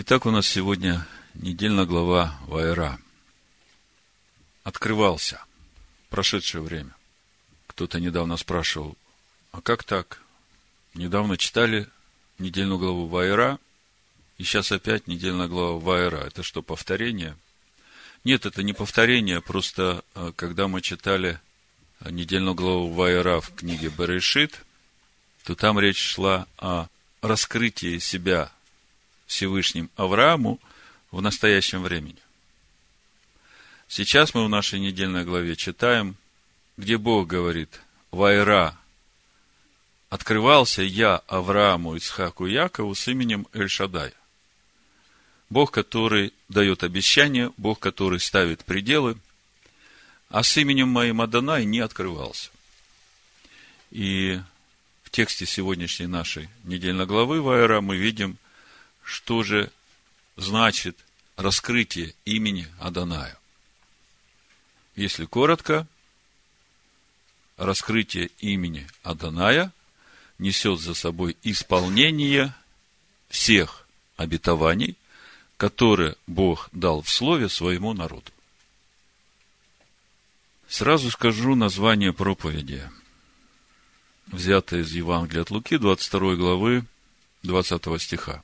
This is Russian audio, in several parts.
Итак, у нас сегодня недельная глава Вайра. Открывался. Прошедшее время. Кто-то недавно спрашивал, а как так? Недавно читали недельную главу Вайра, и сейчас опять недельная глава Вайра. Это что, повторение? Нет, это не повторение, просто э, когда мы читали недельную главу Вайра в книге Берешит, то там речь шла о раскрытии себя Всевышним Аврааму в настоящем времени. Сейчас мы в нашей недельной главе читаем, где Бог говорит, Вайра, открывался я Аврааму, Исхаку и Якову с именем Эль-Шадай. Бог, который дает обещания, Бог, который ставит пределы, а с именем моим Адонай не открывался. И в тексте сегодняшней нашей недельной главы Вайра мы видим – что же значит раскрытие имени Аданая. Если коротко, раскрытие имени Аданая несет за собой исполнение всех обетований, которые Бог дал в Слове своему народу. Сразу скажу название проповеди, взятое из Евангелия от Луки, 22 главы, 20 стиха.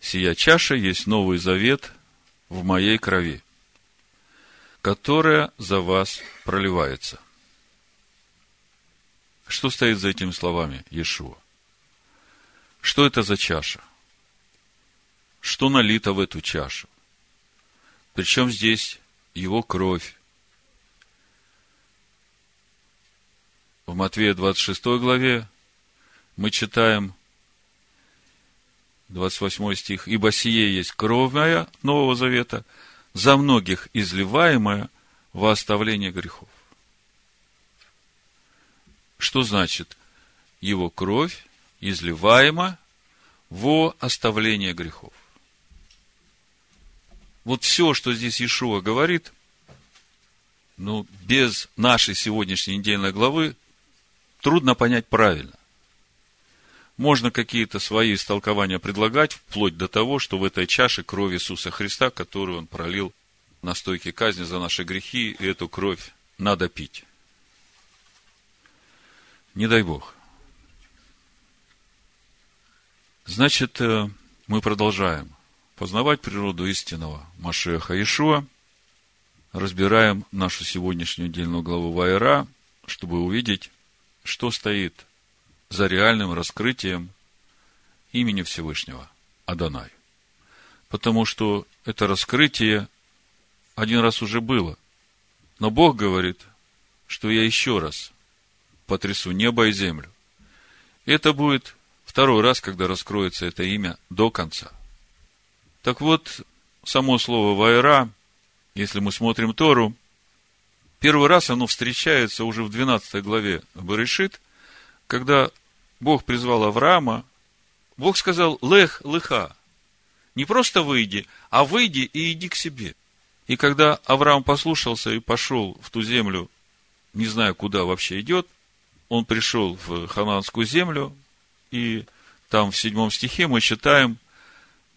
Сия чаша есть Новый Завет в моей крови, которая за вас проливается. Что стоит за этими словами Иешуа? Что это за чаша? Что налито в эту чашу? Причем здесь его кровь. В Матвея 26 главе мы читаем – 28 стих, «Ибо сие есть кровь моя Нового Завета, за многих изливаемая во оставление грехов». Что значит его кровь изливаема во оставление грехов? Вот все, что здесь Иешуа говорит, ну, без нашей сегодняшней недельной главы трудно понять правильно. Можно какие-то свои истолкования предлагать, вплоть до того, что в этой чаше кровь Иисуса Христа, которую Он пролил на стойке казни за наши грехи, и эту кровь надо пить. Не дай Бог. Значит, э, мы продолжаем познавать природу истинного Машеха Ишуа, разбираем нашу сегодняшнюю отдельную главу Вайра, чтобы увидеть, что стоит за реальным раскрытием имени Всевышнего Адонай. Потому что это раскрытие один раз уже было. Но Бог говорит, что я еще раз потрясу небо и землю. Это будет второй раз, когда раскроется это имя до конца. Так вот, само слово «вайра», если мы смотрим Тору, первый раз оно встречается уже в 12 главе Барышит, когда Бог призвал Авраама, Бог сказал «лех лыха». Не просто выйди, а выйди и иди к себе. И когда Авраам послушался и пошел в ту землю, не зная, куда вообще идет, он пришел в хананскую землю, и там в седьмом стихе мы читаем,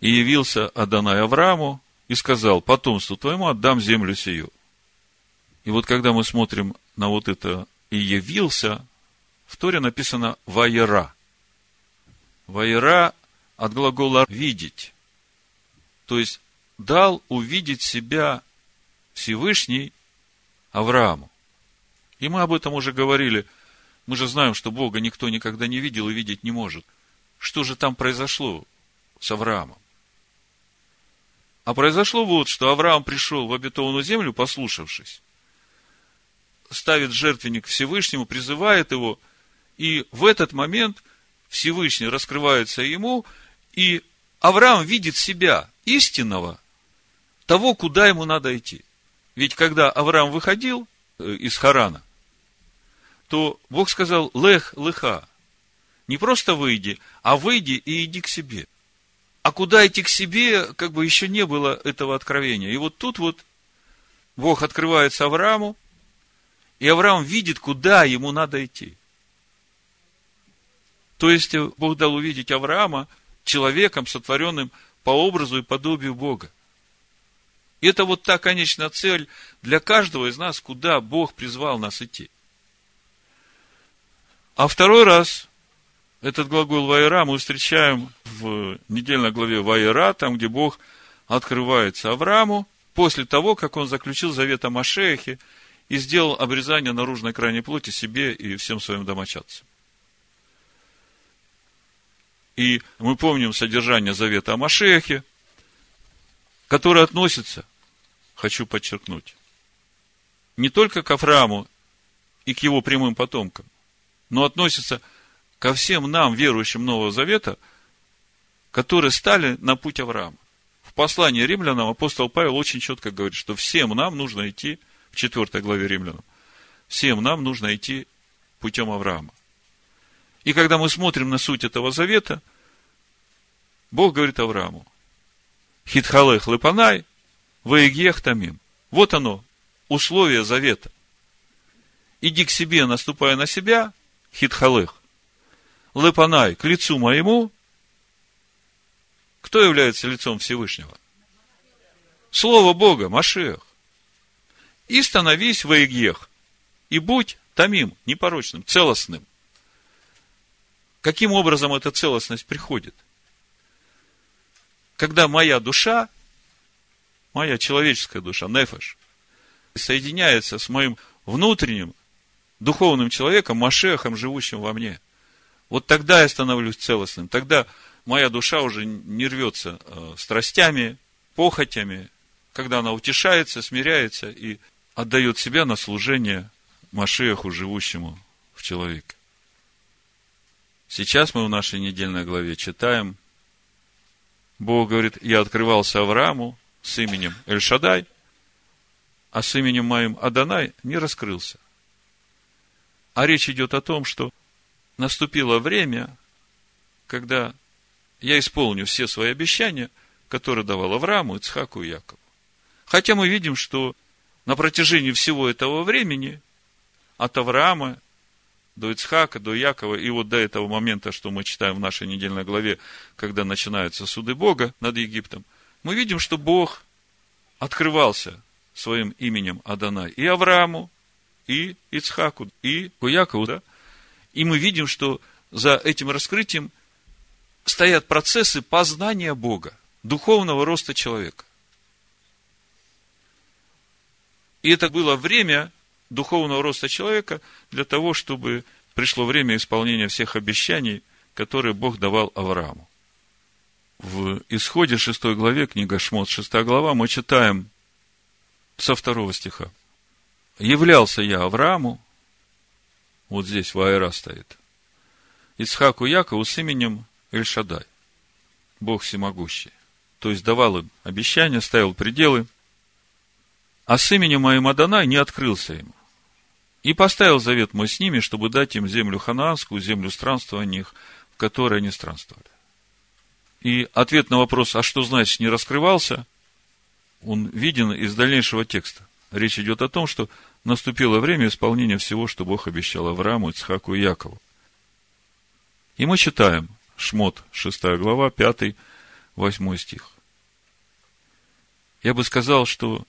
и явился Адонай Аврааму, и сказал, потомству твоему отдам землю сию. И вот когда мы смотрим на вот это «и явился», в Торе написано «ваера». «Ваера» от глагола «видеть». То есть, дал увидеть себя Всевышний Аврааму. И мы об этом уже говорили. Мы же знаем, что Бога никто никогда не видел и видеть не может. Что же там произошло с Авраамом? А произошло вот, что Авраам пришел в обетованную землю, послушавшись, ставит жертвенник Всевышнему, призывает его, и в этот момент Всевышний раскрывается ему, и Авраам видит себя, истинного, того, куда ему надо идти. Ведь когда Авраам выходил э, из Харана, то Бог сказал, лех, лыха. Не просто выйди, а выйди и иди к себе. А куда идти к себе, как бы еще не было этого откровения. И вот тут вот Бог открывается Аврааму, и Авраам видит, куда ему надо идти. То есть, Бог дал увидеть Авраама человеком, сотворенным по образу и подобию Бога. И это вот та конечная цель для каждого из нас, куда Бог призвал нас идти. А второй раз этот глагол «вайера» мы встречаем в недельной главе «Вайера», там, где Бог открывается Аврааму, после того, как он заключил завет о Машехе и сделал обрезание наружной крайней плоти себе и всем своим домочадцам. И мы помним содержание завета о Машехе, который относится, хочу подчеркнуть, не только к Аврааму и к его прямым потомкам, но относится ко всем нам, верующим Нового Завета, которые стали на путь Авраама. В послании римлянам апостол Павел очень четко говорит, что всем нам нужно идти, в 4 главе римлянам, всем нам нужно идти путем Авраама. И когда мы смотрим на суть этого завета, Бог говорит Аврааму, Хитхалех лепанай, ваегех тамим. Вот оно, условие завета. Иди к себе, наступая на себя, хитхалех. Лепанай, к лицу моему. Кто является лицом Всевышнего? Слово Бога, Машех. И становись воегех. И будь тамим, непорочным, целостным. Каким образом эта целостность приходит? Когда моя душа, моя человеческая душа, нефеш, соединяется с моим внутренним духовным человеком, Машехом, живущим во мне. Вот тогда я становлюсь целостным. Тогда моя душа уже не рвется э, страстями, похотями, когда она утешается, смиряется и отдает себя на служение Машеху, живущему в человеке. Сейчас мы в нашей недельной главе читаем, Бог говорит, я открывался Аврааму с именем Эльшадай, а с именем моим Адонай не раскрылся. А речь идет о том, что наступило время, когда я исполню все свои обещания, которые давал Аврааму, Ицхаку и Якову. Хотя мы видим, что на протяжении всего этого времени от Авраама до Ицхака, до Якова, и вот до этого момента, что мы читаем в нашей недельной главе, когда начинаются суды Бога над Египтом, мы видим, что Бог открывался своим именем Адонай и Аврааму, и Ицхаку, и Якову, да? И мы видим, что за этим раскрытием стоят процессы познания Бога, духовного роста человека. И это было время духовного роста человека для того, чтобы пришло время исполнения всех обещаний, которые Бог давал Аврааму. В исходе 6 главе, книга Шмот, 6 глава, мы читаем со второго стиха являлся я Аврааму, вот здесь Ваера стоит, Ицхаку Якову с именем Эльшадай, Бог всемогущий. То есть давал им обещания, ставил пределы, а с именем моим Адонай не открылся ему. И поставил завет мой с ними, чтобы дать им землю ханаанскую, землю странствования их, в которой они странствовали. И ответ на вопрос, а что значит не раскрывался, он виден из дальнейшего текста. Речь идет о том, что наступило время исполнения всего, что Бог обещал Аврааму, Ицхаку и Якову. И мы читаем Шмот, 6 глава, 5, 8 стих. Я бы сказал, что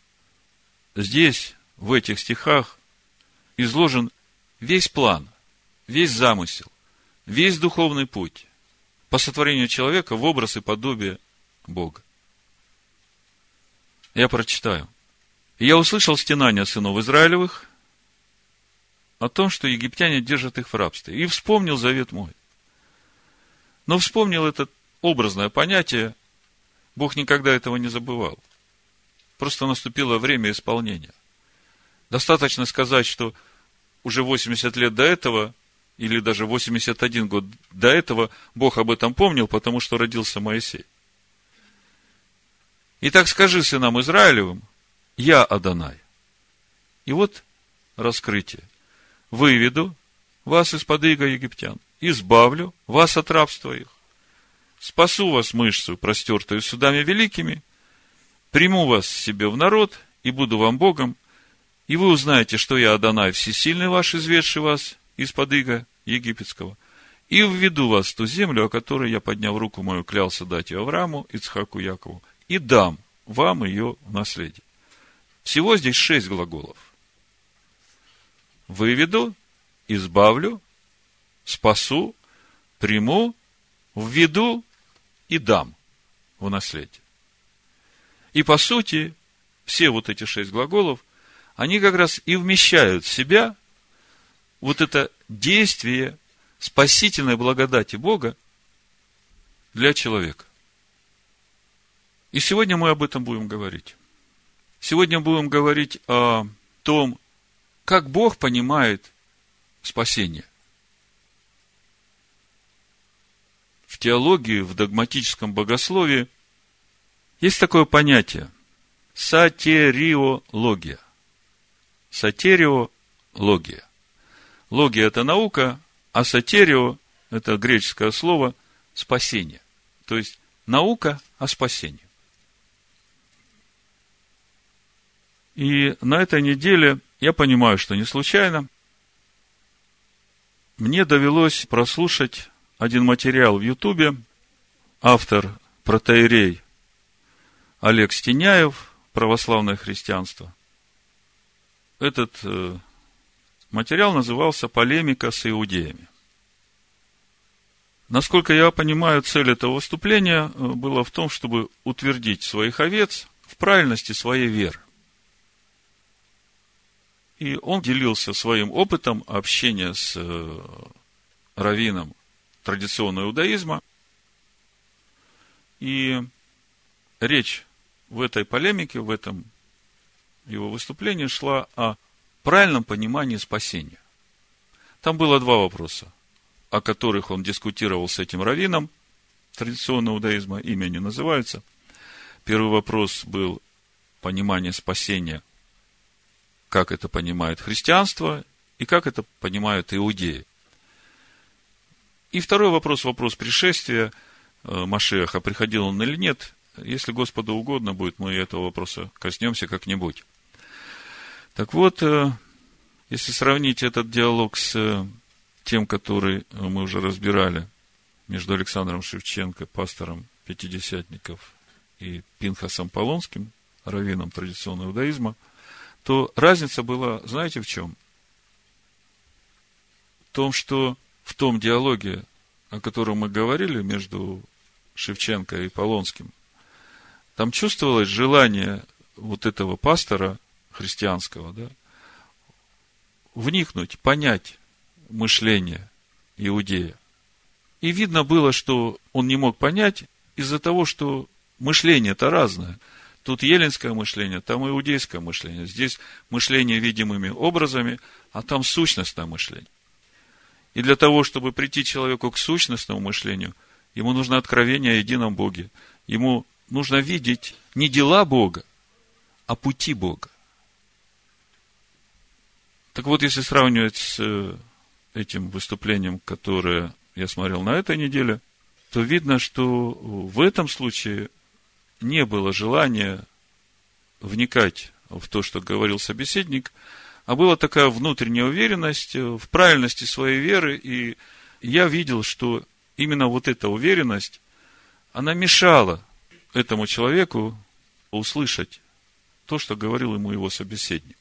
здесь, в этих стихах, изложен весь план, весь замысел, весь духовный путь по сотворению человека в образ и подобие Бога. Я прочитаю – я услышал стенания сынов Израилевых о том, что египтяне держат их в рабстве. И вспомнил завет мой. Но вспомнил это образное понятие. Бог никогда этого не забывал. Просто наступило время исполнения. Достаточно сказать, что уже 80 лет до этого, или даже 81 год до этого, Бог об этом помнил, потому что родился Моисей. Итак, скажи сынам Израилевым, я Адонай. И вот раскрытие. Выведу вас из-под иго египтян, избавлю вас от рабства их, спасу вас мышцу, простертую судами великими, приму вас себе в народ и буду вам Богом, и вы узнаете, что я Адонай, всесильный ваш, изведший вас из-под иго египетского, И введу вас в ту землю, о которой я, подняв руку мою, клялся дать ее Аврааму, Ицхаку, Якову, и дам вам ее в наследие. Всего здесь шесть глаголов. Выведу, избавлю, спасу, приму, введу и дам в наследие. И по сути, все вот эти шесть глаголов, они как раз и вмещают в себя вот это действие спасительной благодати Бога для человека. И сегодня мы об этом будем говорить. Сегодня будем говорить о том, как Бог понимает спасение. В теологии, в догматическом богословии есть такое понятие – сатериология. Сатериология. Логия – это наука, а сатерио – это греческое слово «спасение». То есть, наука о спасении. И на этой неделе, я понимаю, что не случайно, мне довелось прослушать один материал в Ютубе. Автор протеерей Олег Стеняев, православное христианство. Этот э, Материал назывался «Полемика с иудеями». Насколько я понимаю, цель этого выступления э, была в том, чтобы утвердить своих овец в правильности своей веры. И он делился своим опытом общения с э, раввином традиционного иудаизма. И речь в этой полемике, в этом его выступлении шла о правильном понимании спасения. Там было два вопроса, о которых он дискутировал с этим раввином традиционного иудаизма, имя не называется. Первый вопрос был понимание спасения, как это понимает христианство и как это понимают иудеи. И второй вопрос, вопрос пришествия э, Машеха, приходил он или нет. Если Господу угодно будет, мы этого вопроса коснемся как-нибудь. Так вот, э, если сравнить этот диалог с э, тем, который мы уже разбирали между Александром Шевченко, пастором пятидесятников, и Пинхасом Полонским, раввином традиционного иудаизма, то разница была, знаете, в чем? В том, что в том диалоге, о котором мы говорили между Шевченко и Полонским, там чувствовалось желание вот этого пастора – христианского, да, вникнуть, понять мышление иудея. И видно было, что он не мог понять из-за того, что мышление-то разное. Тут еленское мышление, там иудейское мышление. Здесь мышление видимыми образами, а там сущностное мышление. И для того, чтобы прийти человеку к сущностному мышлению, ему нужно откровение о едином Боге. Ему нужно видеть не дела Бога, а пути Бога. Так вот, если сравнивать с э, этим выступлением, которое я смотрел на этой неделе, то видно, что в этом случае не было желания вникать в то, что говорил собеседник, а была такая внутренняя уверенность в правильности своей веры, и я видел, что именно вот эта уверенность, она мешала этому человеку услышать то, что говорил ему его собеседник.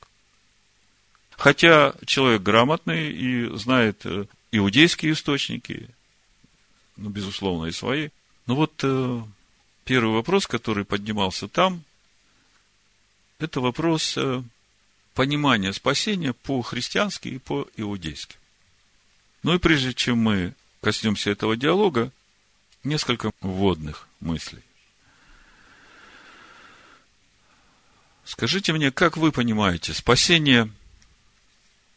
Хотя человек грамотный и знает э, иудейские источники, ну, безусловно, и свои. Но вот э, первый вопрос, который поднимался там, это вопрос э, понимания спасения по-христиански и по-иудейски. Ну и прежде чем мы коснемся этого диалога, несколько вводных мыслей. Скажите мне, как вы понимаете спасение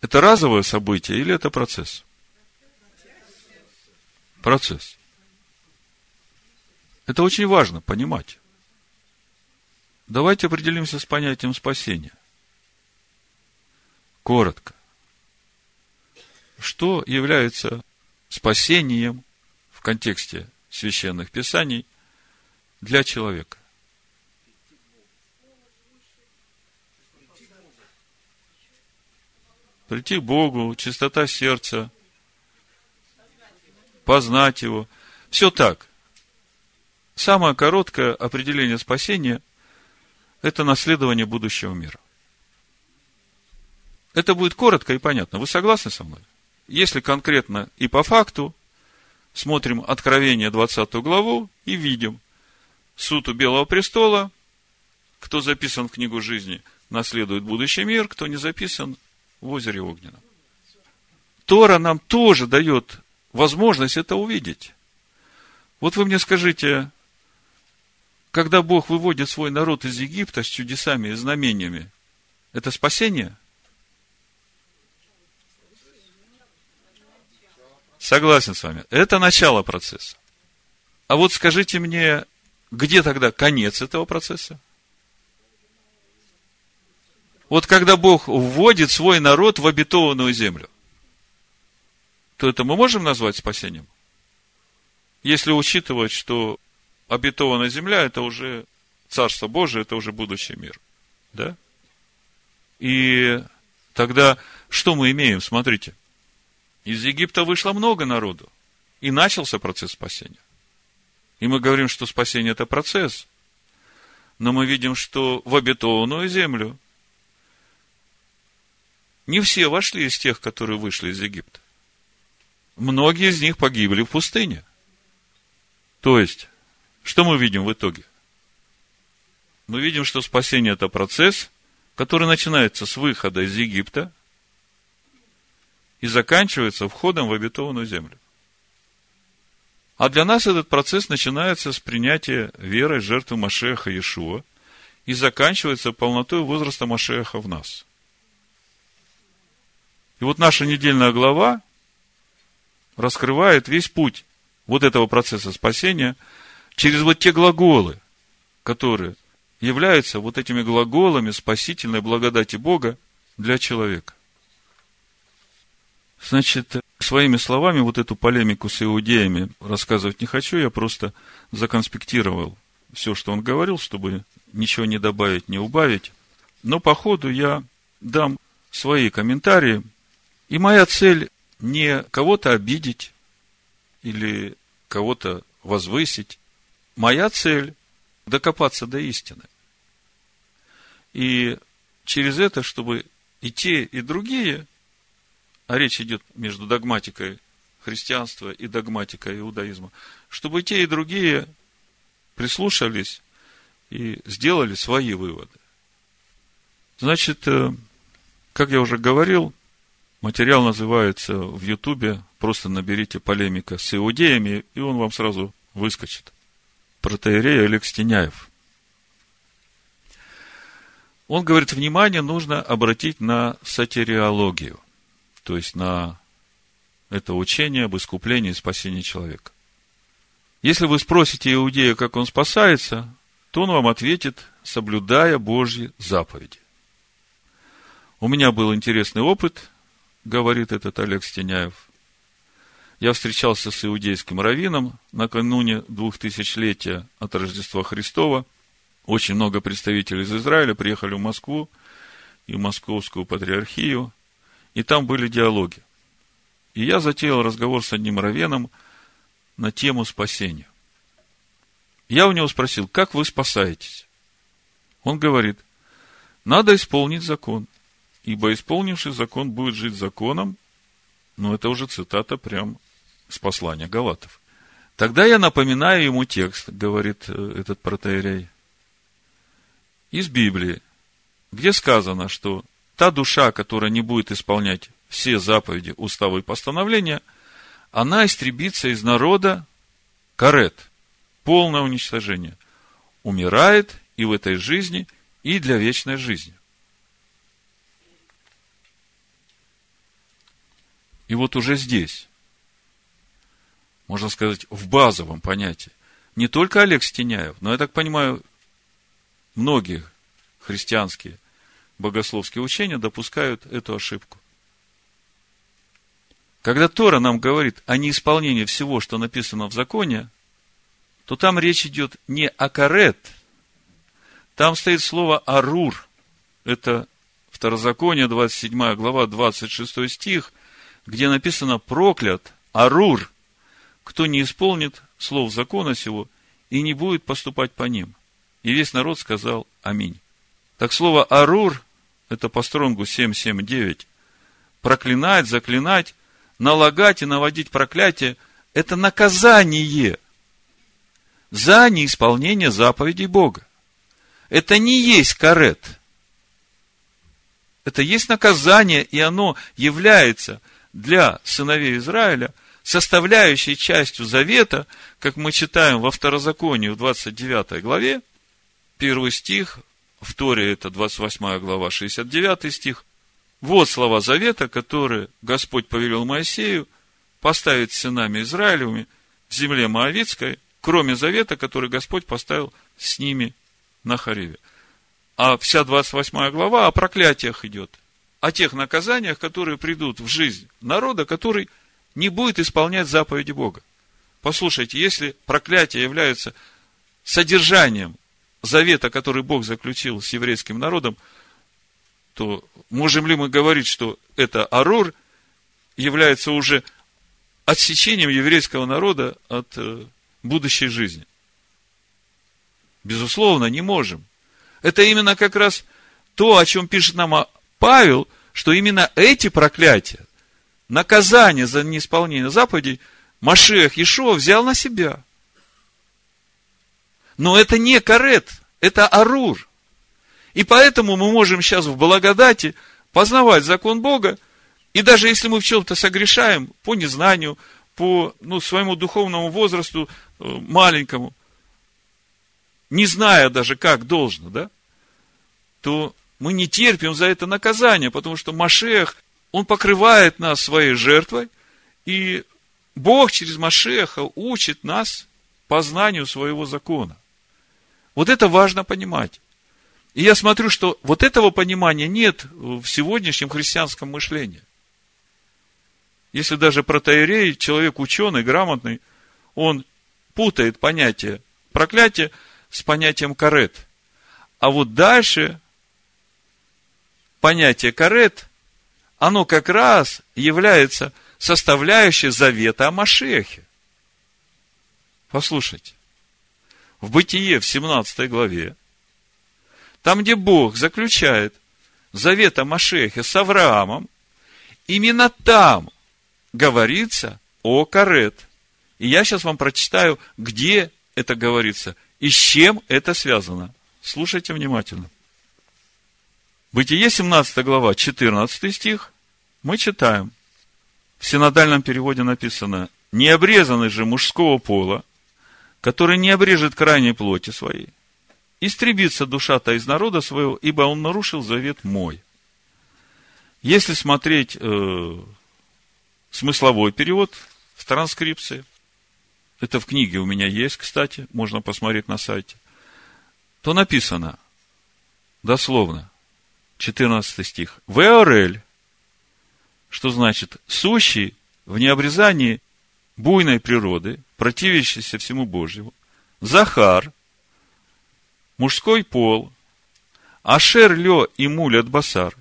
это разовое событие или это процесс? Процесс. Это очень важно понимать. Давайте определимся с понятием спасения. Коротко. Что является спасением в контексте священных писаний для человека? Прийти к Богу, чистота сердца, познать его. Все так. Самое короткое определение спасения – это наследование будущего мира. Это будет коротко и понятно. Вы согласны со мной? Если конкретно и по факту, смотрим Откровение 20 главу и видим суд у Белого престола, кто записан в книгу жизни, наследует будущий мир, кто не записан в озере Огненном. Тора нам тоже дает возможность это увидеть. Вот вы мне скажите, когда Бог выводит свой народ из Египта с чудесами и знамениями, это спасение? Согласен с вами. Это начало процесса. А вот скажите мне, где тогда конец этого процесса? Вот когда Бог вводит свой народ в обетованную землю, то это мы можем назвать спасением? Если учитывать, что обетованная земля – это уже Царство Божие, это уже будущий мир. Да? И тогда что мы имеем? Смотрите. Из Египта вышло много народу. И начался процесс спасения. И мы говорим, что спасение – это процесс. Но мы видим, что в обетованную землю не все вошли из тех, которые вышли из Египта. Многие из них погибли в пустыне. То есть, что мы видим в итоге? Мы видим, что спасение – это процесс, который начинается с выхода из Египта и заканчивается входом в обетованную землю. А для нас этот процесс начинается с принятия верой жертвы Машеха Иешуа и заканчивается полнотой возраста Машеха в нас. И вот наша недельная глава раскрывает весь путь вот этого процесса спасения через вот те глаголы, которые являются вот этими глаголами спасительной благодати Бога для человека. Значит, своими словами вот эту полемику с иудеями рассказывать не хочу, я просто законспектировал все, что он говорил, чтобы ничего не добавить, не убавить. Но по ходу я дам свои комментарии. И моя цель не кого-то обидеть или кого-то возвысить. Моя цель – докопаться до истины. И через это, чтобы и те, и другие а речь идет между догматикой христианства и догматикой иудаизма, чтобы те и другие прислушались и сделали свои выводы. Значит, э, как я уже говорил, материал называется в Ютубе, просто наберите полемика с иудеями, и он вам сразу выскочит. Протеерей Олег Стеняев. Он говорит, внимание нужно обратить на сатириологию – то есть на это учение об искуплении и спасении человека. Если вы спросите иудея, как он спасается, то он вам ответит, соблюдая Божьи заповеди. У меня был интересный опыт, говорит этот Олег Стеняев. Я встречался с иудейским раввином накануне двухтысячелетия от Рождества Христова. Очень много представителей из Израиля приехали в Москву и в Московскую патриархию – и там были диалоги. И я затеял разговор с одним равеном на тему спасения. Я у него спросил, как вы спасаетесь? Он говорит, надо исполнить закон, ибо исполнивший закон будет жить законом, но это уже цитата прям с послания Галатов. Тогда я напоминаю ему текст, говорит э, этот протеерей, из Библии, где сказано, что та душа, которая не будет исполнять все заповеди, уставы и постановления, она истребится из народа карет, полное уничтожение, умирает и в этой жизни, и для вечной жизни. И вот уже здесь, можно сказать, в базовом понятии, не только Олег Стеняев, но, я так понимаю, многие христианские богословские учения допускают эту ошибку. Когда Тора нам говорит о неисполнении всего, что написано в законе, то там речь идет не о карет, там стоит слово арур. Это Второзаконие, 27 глава, 26 стих, где написано проклят, арур, кто не исполнит слов закона сего и не будет поступать по ним. И весь народ сказал Аминь. Так слово Арур, это по стронгу 779, проклинать, заклинать, налагать и наводить проклятие – это наказание за неисполнение заповедей Бога. Это не есть карет. Это есть наказание, и оно является для сыновей Израиля составляющей частью завета, как мы читаем во Второзаконии в 29 главе, первый стих, в Торе это 28 глава, 69 стих. Вот слова завета, которые Господь повелел Моисею поставить сынами Израилевыми в земле Моавицкой, кроме завета, который Господь поставил с ними на Хареве. А вся 28 глава о проклятиях идет, о тех наказаниях, которые придут в жизнь народа, который не будет исполнять заповеди Бога. Послушайте, если проклятие является содержанием завета, который Бог заключил с еврейским народом, то можем ли мы говорить, что это Арур является уже отсечением еврейского народа от э, будущей жизни? Безусловно, не можем. Это именно как раз то, о чем пишет нам Павел, что именно эти проклятия, наказание за неисполнение заповедей, Машех Ишуа взял на себя. Но это не карет, это арур. И поэтому мы можем сейчас в благодати познавать закон Бога, и даже если мы в чем-то согрешаем по незнанию, по ну, своему духовному возрасту э, маленькому, не зная даже, как должно, да, то мы не терпим за это наказание, потому что Машех, он покрывает нас своей жертвой, и Бог через Машеха учит нас познанию своего закона. Вот это важно понимать. И я смотрю, что вот этого понимания нет в сегодняшнем христианском мышлении. Если даже протеерей, человек ученый, грамотный, он путает понятие проклятия с понятием карет. А вот дальше понятие карет, оно как раз является составляющей завета о Машехе. Послушайте. В Бытие, в 17 главе, там, где Бог заключает завет о Машехе с Авраамом, именно там говорится о карет. И я сейчас вам прочитаю, где это говорится и с чем это связано. Слушайте внимательно. Бытие 17 глава, 14 стих, мы читаем. В синодальном переводе написано, необрезанный же мужского пола, который не обрежет крайней плоти своей, истребится душа-то из народа своего, ибо он нарушил завет мой. Если смотреть э, смысловой перевод в транскрипции, это в книге у меня есть, кстати, можно посмотреть на сайте, то написано, дословно, 14 стих, «Веорель», что значит «сущий в необрезании буйной природы, противящийся всему Божьему, Захар, мужской пол, Ашер Лё и Муль от Басар,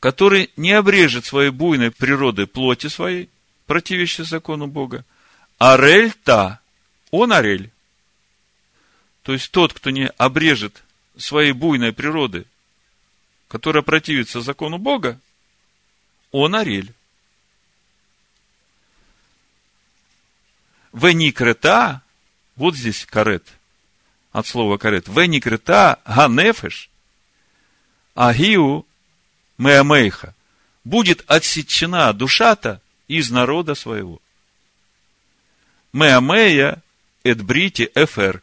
который не обрежет своей буйной природы плоти своей, противящей закону Бога, Арель та, он Арель. То есть тот, кто не обрежет своей буйной природы, которая противится закону Бога, он Арель. Веникрета, вот здесь карет, от слова карет, веникрета ганефеш, агиу меамейха, будет отсечена душа-то из народа своего. Меамея эдбрити эфер.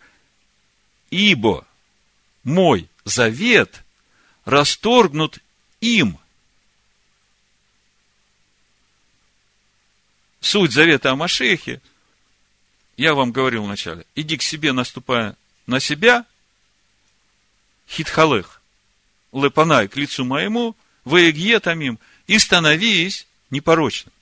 Ибо мой завет расторгнут им. Суть завета о Машехе, я вам говорил вначале, иди к себе, наступая на себя, хитхалех, лепанай к лицу моему, ваегье тамим, и становись непорочным.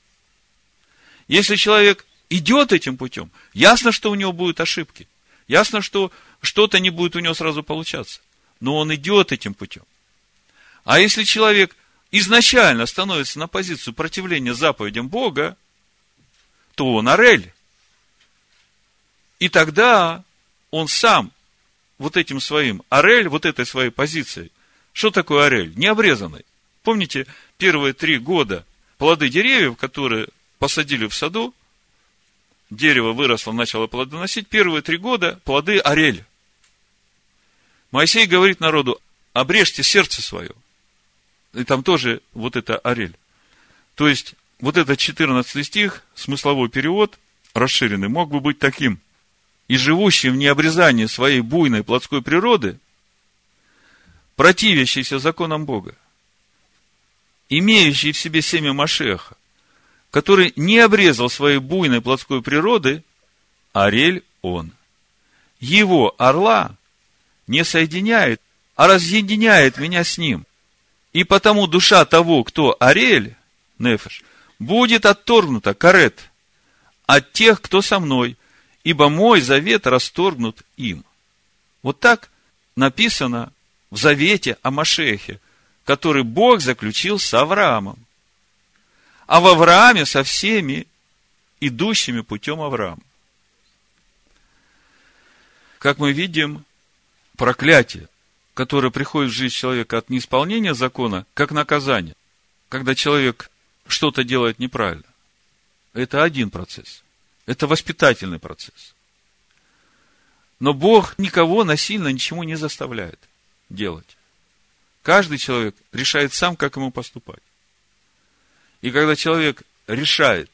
Если человек идет этим путем, ясно, что у него будут ошибки. Ясно, что что-то не будет у него сразу получаться. Но он идет этим путем. А если человек изначально становится на позицию противления заповедям Бога, то он орель. И тогда он сам вот этим своим орель, вот этой своей позицией. Что такое орель? Необрезанный. Помните, первые три года плоды деревьев, которые посадили в саду, дерево выросло, начало плодоносить, первые три года плоды орель. Моисей говорит народу, обрежьте сердце свое. И там тоже вот это орель. То есть, вот этот 14 стих, смысловой перевод, расширенный, мог бы быть таким. И живущий в необрезании своей буйной плотской природы, противящийся законам Бога, имеющий в себе семя Машеха, который не обрезал своей буйной плотской природы, Арель он. Его орла не соединяет, а разъединяет меня с ним. И потому душа того, кто Арель, Нефеш, будет отторгнута, карет, от тех, кто со мной, ибо мой завет расторгнут им. Вот так написано в завете о Машехе, который Бог заключил с Авраамом. А в Аврааме со всеми идущими путем Авраама. Как мы видим, проклятие, которое приходит в жизнь человека от неисполнения закона, как наказание, когда человек что-то делает неправильно. Это один процесс. Это воспитательный процесс. Но Бог никого насильно ничему не заставляет делать. Каждый человек решает сам, как ему поступать. И когда человек решает,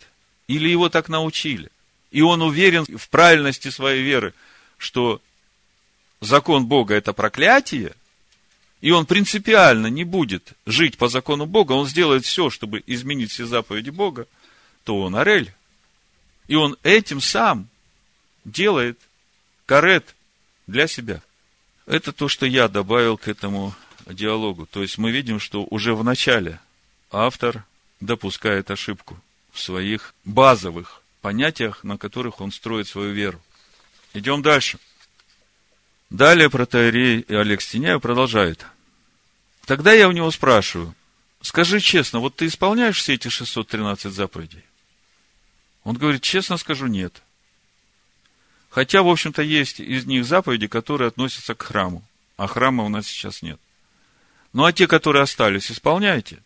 или его так научили, и он уверен в правильности своей веры, что закон Бога это проклятие, и он принципиально не будет жить по закону Бога, он сделает все, чтобы изменить все заповеди Бога, то он орель. И он этим сам делает карет для себя. Это то, что я добавил к этому диалогу. То есть мы видим, что уже в начале автор допускает ошибку в своих базовых понятиях, на которых он строит свою веру. Идем дальше. Далее протеерей Олег Стеняев продолжает. Тогда я у него спрашиваю, скажи честно, вот ты исполняешь все эти 613 заповедей? Он говорит, честно скажу, нет. Хотя, в общем-то, есть из них заповеди, которые относятся к храму. А храма у нас сейчас нет. Ну, а те, которые остались, исполняете?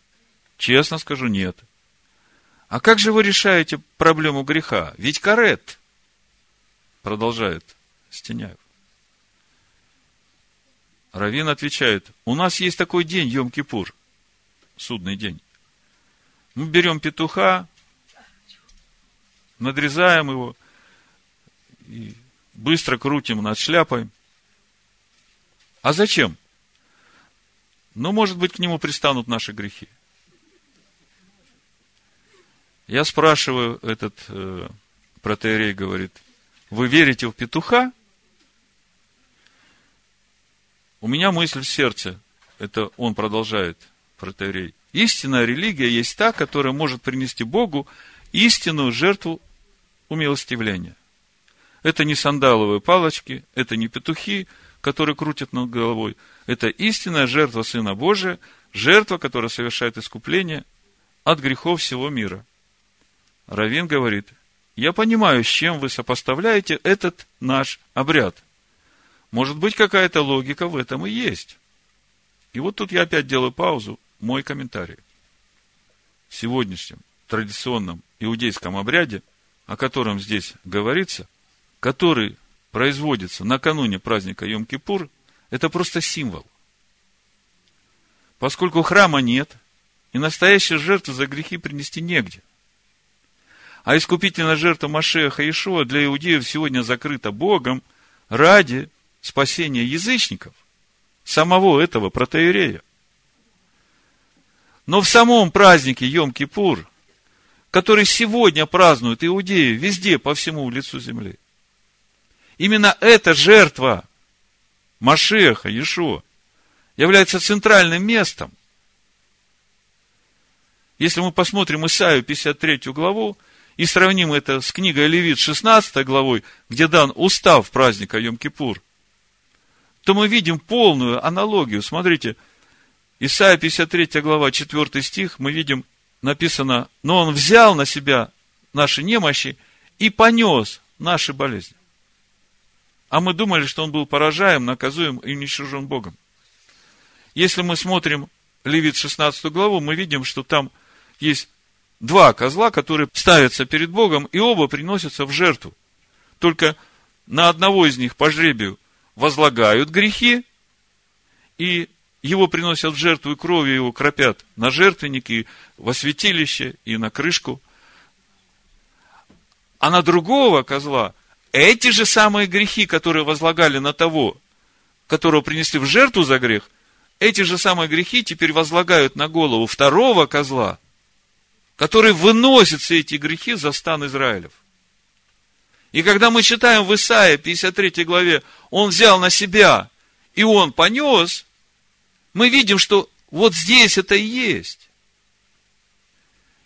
Честно скажу, нет. А как же вы решаете проблему греха? Ведь карет, продолжает Стеняев. Равин отвечает, у нас есть такой день, Йом-Кипур, судный день. Мы берем петуха, надрезаем его, и быстро крутим над шляпой. А зачем? Ну, может быть, к нему пристанут наши грехи. Я спрашиваю, этот э, протеерей говорит, вы верите в петуха? У меня мысль в сердце, это он продолжает, протеерей. Истинная религия есть та, которая может принести Богу истинную жертву умилостивления. Это не сандаловые палочки, это не петухи, которые крутят над головой. Это истинная жертва Сына Божия, жертва, которая совершает искупление от грехов всего мира. Равин говорит, я понимаю, с чем вы сопоставляете этот наш обряд. Может быть, какая-то логика в этом и есть. И вот тут я опять делаю паузу, мой комментарий. В сегодняшнем традиционном иудейском обряде, о котором здесь говорится, который производится накануне праздника Йом-Кипур, это просто символ. Поскольку храма нет, и настоящей жертвы за грехи принести негде. А искупительная жертва Машеха Ишуа для иудеев сегодня закрыта Богом ради спасения язычников, самого этого протеерея. Но в самом празднике Йом-Кипур, который сегодня празднуют иудеи везде, по всему лицу земли, Именно эта жертва Машеха, Иешуа, является центральным местом. Если мы посмотрим Исаию 53 главу и сравним это с книгой Левит 16 главой, где дан устав праздника Йом-Кипур, то мы видим полную аналогию. Смотрите, Исаия 53 глава, 4 стих, мы видим, написано, но он взял на себя наши немощи и понес наши болезни. а мы думали, что он был поражаем, наказуем и уничтожен Богом. Если мы смотрим Левит 16 главу, мы видим, что там есть два козла, которые ставятся перед Богом, и оба приносятся в жертву. Только на одного из них по жребию возлагают грехи, и его приносят в жертву, и кровью его кропят на жертвенники, во святилище и на крышку. А на другого козла эти же самые грехи, которые возлагали на того, которого принесли в жертву за грех, эти же самые грехи теперь возлагают на голову второго козла, который выносит все эти грехи за стан Израилев. И когда мы читаем в Исаии 53 главе, он взял на себя, и он понес, мы видим, что вот здесь это и есть.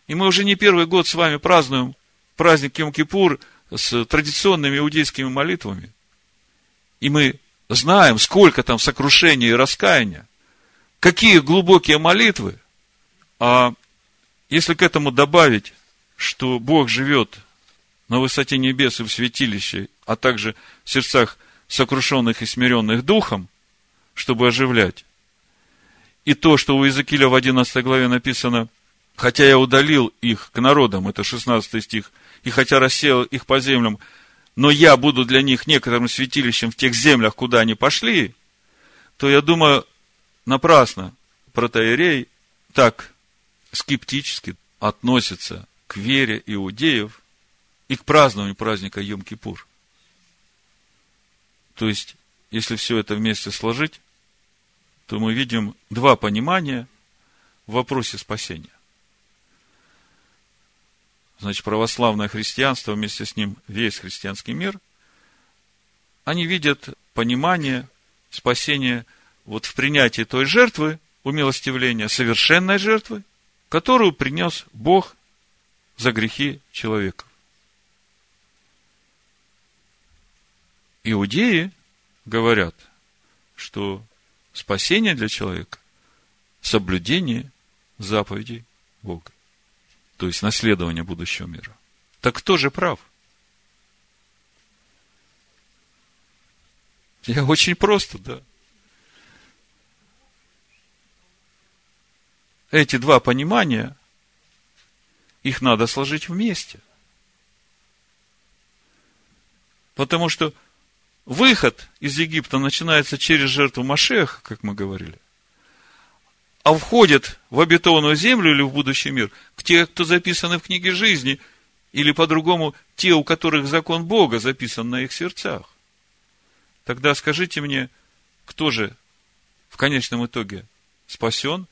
И мы уже не первый год с вами празднуем праздник Йом-Кипур с традиционными иудейскими молитвами. И мы знаем, сколько там сокрушения и раскаяния, какие глубокие молитвы. А если к этому добавить, что Бог живет на высоте небес и в святилище, а также в сердцах сокрушенных и смиренных духом, чтобы оживлять, и то, что у Иезекииля в 11 главе написано, хотя я удалил их к народам, это 16 стих, и хотя рассеял их по землям, но я буду для них некоторым святилищем в тех землях, куда они пошли, то я думаю, напрасно протоиерей так скептически относится к вере иудеев и к празднованию праздника Йом-Кипур. То есть, если все это вместе сложить, то мы видим два понимания в вопросе спасения. Значит, православное христианство, вместе с ним весь христианский мир, они видят понимание спасения вот в принятии той жертвы, умилостивления, совершенной жертвы, которую принес Бог за грехи человека. Иудеи говорят, что спасение для человека – соблюдение заповедей Бога. То есть наследование будущего мира. Так кто же прав? Я очень просто, да. Эти два понимания, их надо сложить вместе. Потому что Выход из Египта начинается через жертву Машеха, как мы говорили. А входят в обетованную землю или в будущий мир к те, кто записаны в книге жизни, или по-другому, те, у которых закон Бога записан на их сердцах. Тогда скажите мне, кто же в конечном итоге спасен?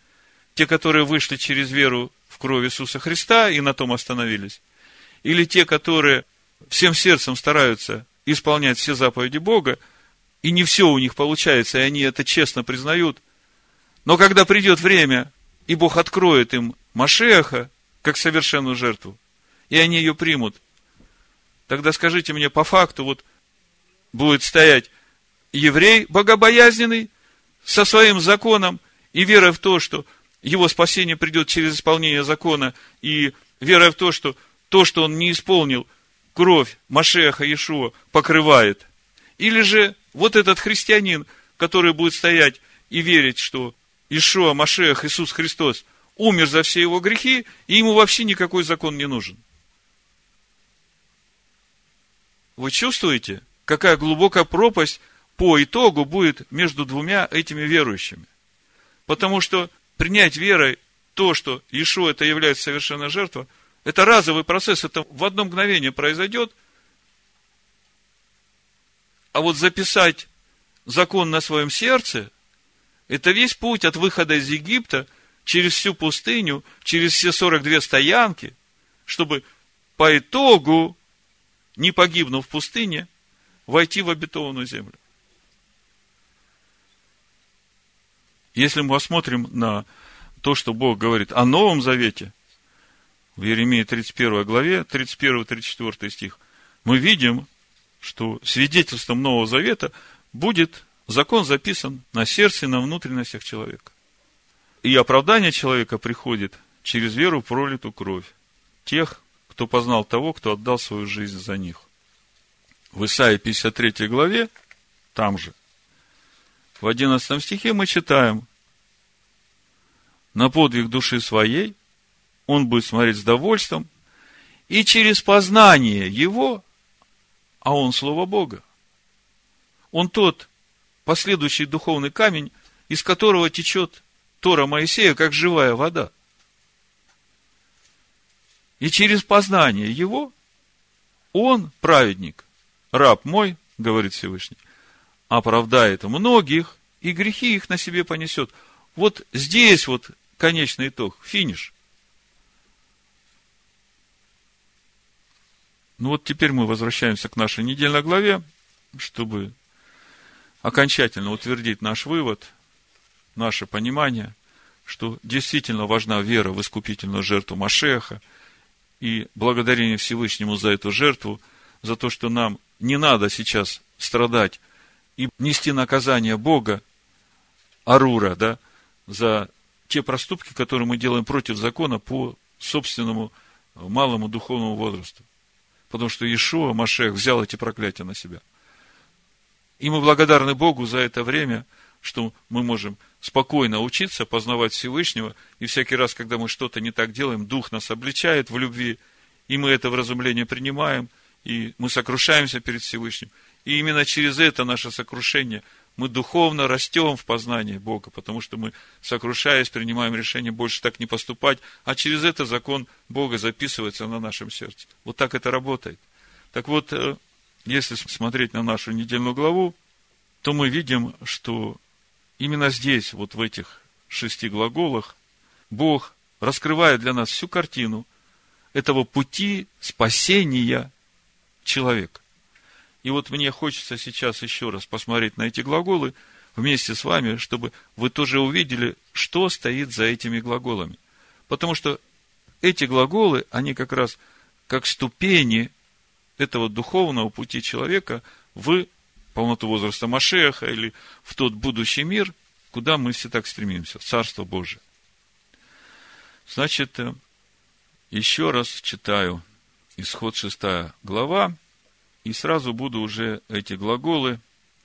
Те, которые вышли через веру в кровь Иисуса Христа и на том остановились? Или те, которые всем сердцем стараются исполнять все заповеди Бога, и не все у них получается, и они это честно признают. Но когда придет время, и Бог откроет им Машеха, как совершенную жертву, и они ее примут, тогда скажите мне по факту, вот будет стоять еврей богобоязненный со своим законом и верой в то, что его спасение придет через исполнение закона, и верой в то, что то, что он не исполнил, кровь Машеха Иешуа покрывает. Или же вот этот христианин, который будет стоять и верить, что Ишуа, Машех, Иисус Христос умер за все его грехи, и ему вообще никакой закон не нужен. Вы чувствуете, какая глубокая пропасть по итогу будет между двумя этими верующими? Потому что принять верой то, что Ишуа это является совершенной жертвой, это разовый процесс, это в одно мгновение произойдет. А вот записать закон на своем сердце, это весь путь от выхода из Египта через всю пустыню, через все 42 стоянки, чтобы по итогу, не погибнув в пустыне, войти в обетованную землю. Если мы посмотрим на то, что Бог говорит о Новом Завете, в Еремии 31 главе, 31-34 стих, мы видим, что свидетельством Нового Завета будет закон записан на сердце и на внутренностях человека. И оправдание человека приходит через веру в пролитую кровь тех, кто познал того, кто отдал свою жизнь за них. В Исаии 53 главе там же, в 11 стихе мы читаем, на подвиг души своей он будет смотреть с довольством, и через познание его, а он Слово Бога, он тот последующий духовный камень, из которого течет Тора Моисея, как живая вода. И через познание его, он, праведник, раб мой, говорит Всевышний, оправдает многих, и грехи их на себе понесет. Вот здесь вот конечный итог, финиш. Ну вот теперь мы возвращаемся к нашей недельной главе, чтобы окончательно утвердить наш вывод, наше понимание, что действительно важна вера в искупительную жертву Машеха и благодарение Всевышнему за эту жертву, за то, что нам не надо сейчас страдать и нести наказание Бога, Арура, да, за те проступки, которые мы делаем против закона по собственному малому духовному возрасту. Потому что Иешуа, Машех, взял эти проклятия на себя. И мы благодарны Богу за это время, что мы можем спокойно учиться, познавать Всевышнего, и всякий раз, когда мы что-то не так делаем, Дух нас обличает в любви, и мы это вразумление принимаем, и мы сокрушаемся перед Всевышним. И именно через это наше сокрушение мы духовно растем в познании Бога, потому что мы, сокрушаясь, принимаем решение больше так не поступать, а через это закон Бога записывается на нашем сердце. Вот так это работает. Так вот, э, если смотреть на нашу недельную главу, то мы видим, что именно здесь, вот в этих шести глаголах, Бог раскрывает для нас всю картину этого пути спасения человека. И вот мне хочется сейчас еще раз посмотреть на эти глаголы вместе с вами, чтобы вы тоже увидели, что стоит за этими глаголами. Потому что эти глаголы, они как раз как ступени этого духовного пути человека в полноту возраста Машеха или в тот будущий мир, куда мы все так стремимся, Царство Божие. Значит, э, еще раз читаю исход 6 глава, и сразу буду уже эти глаголы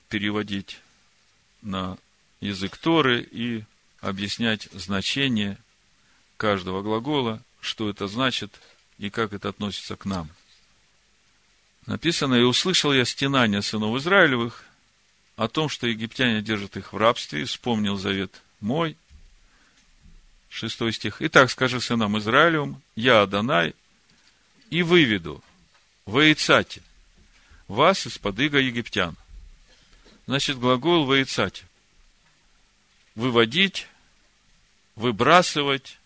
переводить на язык Торы и объяснять значение каждого глагола, что это значит и как это относится к нам. Написано, и услышал я стенания сынов Израилевых о том, что египтяне держат их в рабстве, вспомнил завет мой. Шестой стих. Итак, скажи сынам Израилевым, я Адонай, и выведу в Эйцате вас из-под иго египтян. Значит, глагол воицать. Выводить, выбрасывать,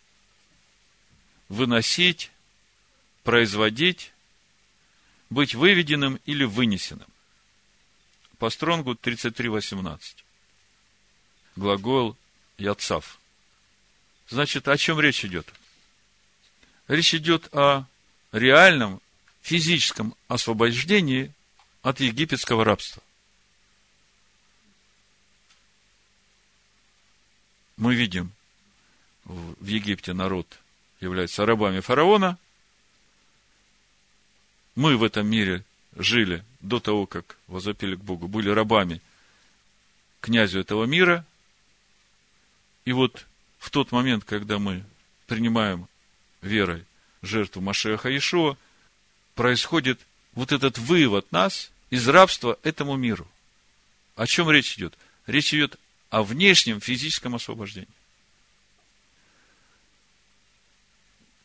выносить, производить, быть выведенным или вынесенным. По стронгу 33.18. Глагол яцав. Значит, о чем речь идет? Речь идет о реальном физическом освобождении от египетского рабства. Мы видим, в Египте народ является рабами фараона. Мы в этом мире жили до того, как возопили к Богу, были рабами князю этого мира. И вот в тот момент, когда мы принимаем верой жертву Машеха Иешуа, происходит вот этот вывод нас из рабства этому миру. О чем речь идет? Речь идет о внешнем физическом освобождении.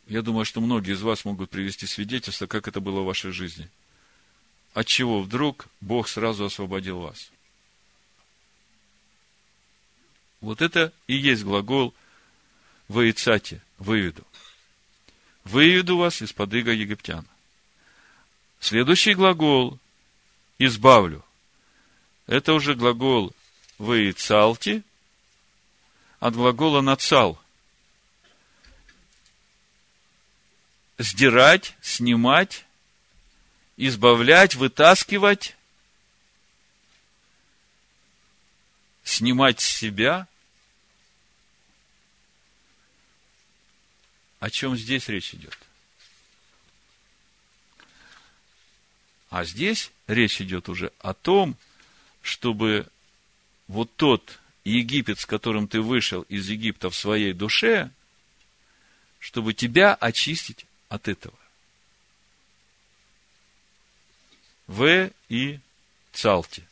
Я думаю, что многие из вас могут привести свидетельство, как это было в вашей жизни. От чего вдруг Бог сразу освободил вас? Вот это и есть глагол «воицате», «выведу». «Выведу вас из-под иго египтян». Следующий глагол избавлю. Это уже глагол вы цалти от глагола нацал. Сдирать, снимать, избавлять, вытаскивать, снимать с себя. О чем здесь речь идет? А здесь речь идет уже о том, чтобы вот тот Египет, с которым ты вышел из Египта в своей душе, чтобы тебя очистить от этого. В и цалти.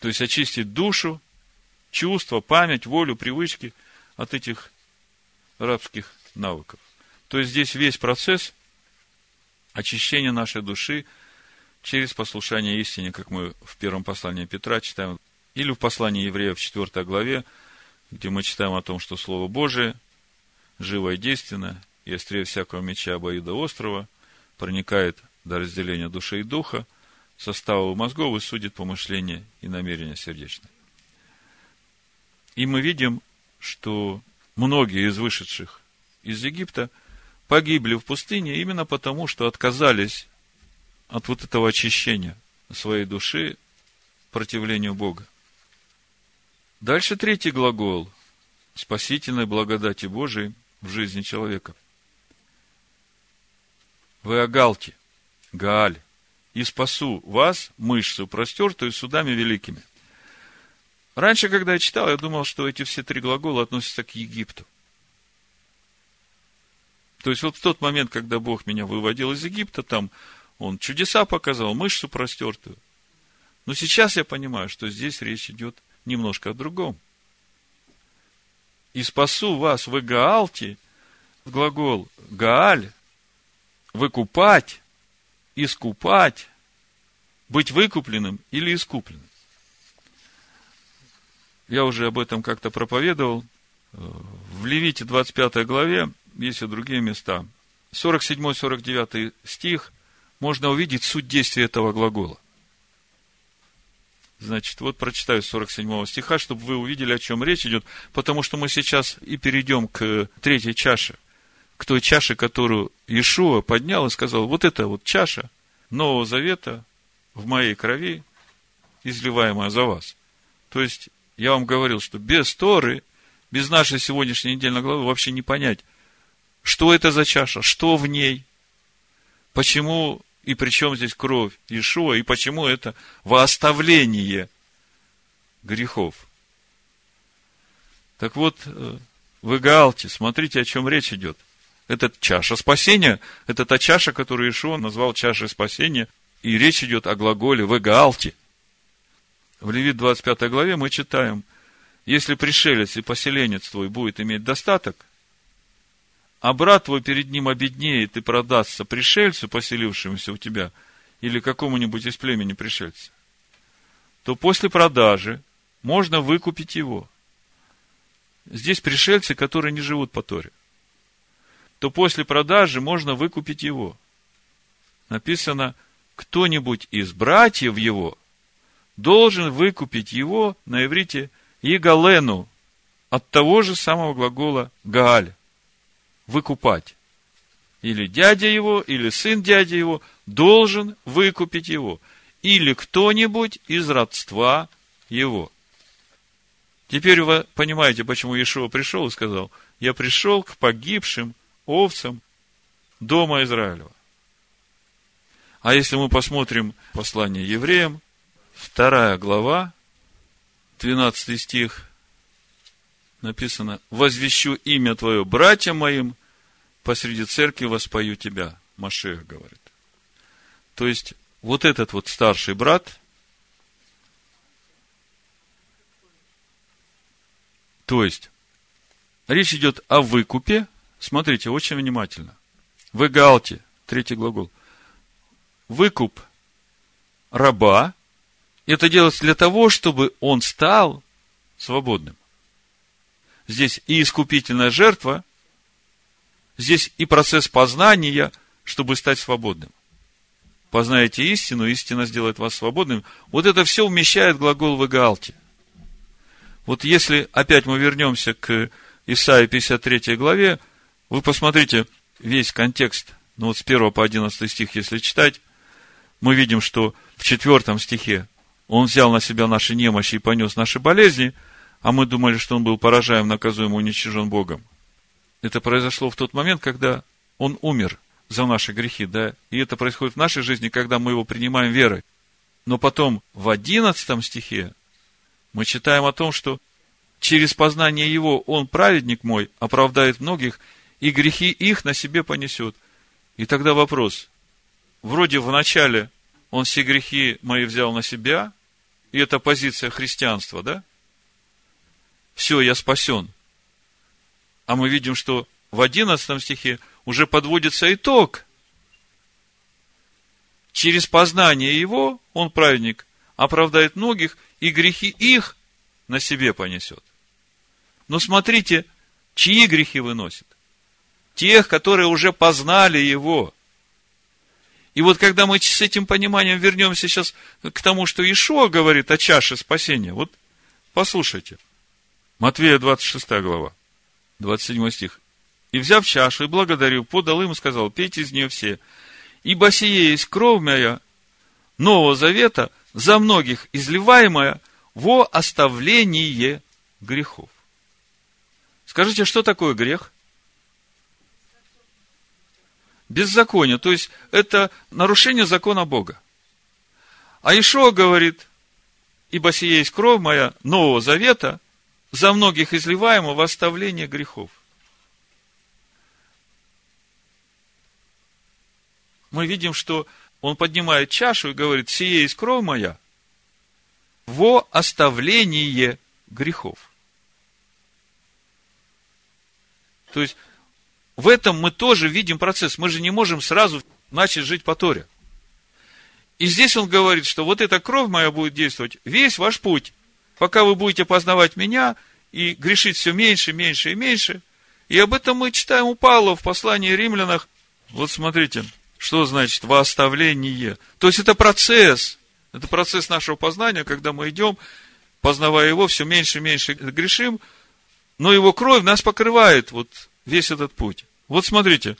То есть очистить душу, чувства, память, волю, привычки от этих рабских навыков. То есть здесь весь процесс очищения нашей души через послушание истине, как мы в первом послании Петра читаем, или в послании евреев в 4 главе, где мы читаем о том, что Слово Божие живо и действенно, и острее всякого меча обоюда острова, проникает до разделения души и духа, состава мозгов и судит помышления и намерения сердечные. И мы видим, что многие из вышедших из Египта погибли в пустыне именно потому, что отказались от вот этого очищения своей души противлению Бога. Дальше третий глагол – спасительной благодати Божией в жизни человека. Вы огалте, Гааль, и спасу вас, мышцу, простертую судами великими. Раньше, когда я читал, я думал, что эти все три глагола относятся к Египту. То есть, вот в тот момент, когда Бог меня выводил из Египта, там Он чудеса показал, мышцу простертую. Но сейчас я понимаю, что здесь речь идет немножко о другом. И спасу вас в Гаалте, глагол Гааль, выкупать, искупать, быть выкупленным или искупленным. Я уже об этом как-то проповедовал. В Левите 25 главе есть и другие места. 47-49 стих можно увидеть суть действия этого глагола. Значит, вот прочитаю 47 стиха, чтобы вы увидели, о чем речь идет, потому что мы сейчас и перейдем к третьей чаше, к той чаше, которую Иешуа поднял и сказал, вот это вот чаша Нового Завета в моей крови, изливаемая за вас. То есть, я вам говорил, что без Торы, без нашей сегодняшней недельной главы вообще не понять, что это за чаша, что в ней, почему и при чем здесь кровь Ишуа, и почему это восставление грехов. Так вот, э, в Игаалте, смотрите, о чем речь идет. Это чаша спасения, это та чаша, которую Ишуа назвал чашей спасения, и речь идет о глаголе в Игаалте. В Левит 25 главе мы читаем, если пришелец и поселенец твой будет иметь достаток, а брат твой перед ним обеднеет и продастся пришельцу, поселившемуся у тебя, или какому-нибудь из племени пришельца, то после продажи можно выкупить его. Здесь пришельцы, которые не живут по Торе. То после продажи можно выкупить его. Написано, кто-нибудь из братьев его должен выкупить его на иврите Игалену от того же самого глагола Гааль выкупать. Или дядя его, или сын дяди его должен выкупить его. Или кто-нибудь из родства его. Теперь вы понимаете, почему Иешуа пришел и сказал, я пришел к погибшим овцам дома Израилева. А если мы посмотрим послание евреям, вторая глава, 12 стих, написано, «Возвещу имя Твое братьям моим, посреди церкви воспою Тебя», Машех говорит. То есть, вот этот вот старший брат, то есть, речь идет о выкупе, смотрите, очень внимательно. В Эгалте, третий глагол, выкуп раба, это делается для того, чтобы он стал свободным. Здесь и искупительная жертва, здесь и процесс познания, чтобы стать свободным. Познаете истину, истина сделает вас свободным. Вот это все умещает глагол в Игаалте. Вот если опять мы вернемся к Исаии 53 главе, вы посмотрите весь контекст, ну вот с 1 по 11 стих, если читать, мы видим, что в 4 стихе он взял на себя наши немощи и понес наши болезни – а мы думали, что он был поражаем, наказуем, уничтожен Богом. Это произошло в тот момент, когда он умер за наши грехи, да, и это происходит в нашей жизни, когда мы его принимаем верой. Но потом в одиннадцатом стихе мы читаем о том, что через познание Его Он, праведник мой, оправдает многих, и грехи их на себе понесет. И тогда вопрос. Вроде в начале Он все грехи мои взял на себя, и это позиция христианства, да? Все, я спасен. А мы видим, что в одиннадцатом стихе уже подводится итог. Через познание его, он праведник, оправдает многих, и грехи их на себе понесет. Но смотрите, чьи грехи выносит? Тех, которые уже познали его. И вот когда мы с этим пониманием вернемся сейчас к тому, что Ишуа говорит о чаше спасения, вот послушайте. Матвея 26 глава, 27 стих. И взяв чашу и благодарил, подал им и сказал, пейте из нее все. Ибо сие есть кровь моя, Нового Завета, за многих изливаемая во оставление грехов. Скажите, что такое грех? Беззаконие, то есть это нарушение закона Бога. А Ишуа говорит, ибо сие есть кровь моя Нового Завета, за многих изливаемого в оставление грехов. мы видим, что он поднимает чашу и говорит, сие есть кровь моя во оставление грехов. То есть, в этом мы тоже видим процесс. Мы же не можем сразу начать жить по Торе. И здесь он говорит, что вот эта кровь моя будет действовать весь ваш путь, пока вы будете познавать меня и грешить все меньше, меньше и меньше. И об этом мы читаем у Павла в послании римлянах. Вот смотрите, что значит восставление? То есть это процесс. Это процесс нашего познания, когда мы идем, познавая его, все меньше и меньше грешим, но его кровь нас покрывает вот весь этот путь. Вот смотрите,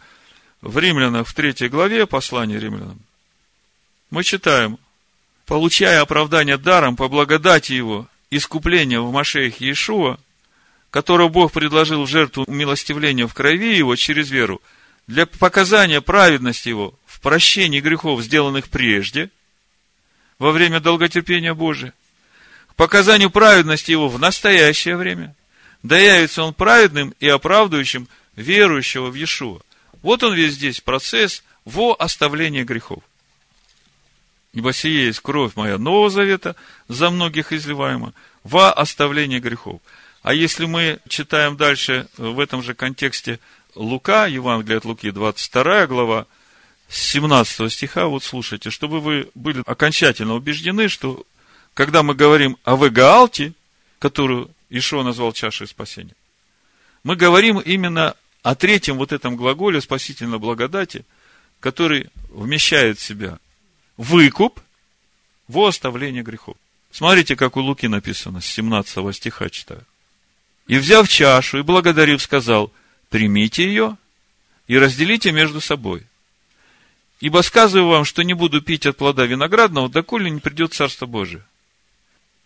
в Римлянах, в третьей главе послания римлянам, мы читаем, получая оправдание даром по благодати его, искупление в Машеях Иешуа, которого Бог предложил в жертву умилостивления в крови его через веру – для показания праведности его в прощении грехов, сделанных прежде, во время долготерпения Божия, к показанию праведности его в настоящее время, да явится он праведным и оправдывающим верующего в Иешуа. Вот он весь здесь процесс во оставление грехов. Ибо сие есть кровь моя Нового Завета, за многих изливаема, во оставление грехов. А если мы читаем дальше в этом же контексте Лука, Евангелие от Луки, 22 глава, с 17 стиха, вот слушайте, чтобы вы были окончательно убеждены, что когда мы говорим о Вегаалте, которую Ишо назвал чашей спасения, мы говорим именно о третьем вот этом глаголе спасительной благодати, который вмещает в себя выкуп во оставление грехов. Смотрите, как у Луки написано, с 17 стиха читаю. И взяв чашу и благодарив, сказал – примите ее и разделите между собой. Ибо сказываю вам, что не буду пить от плода виноградного, доколе не придет Царство Божие.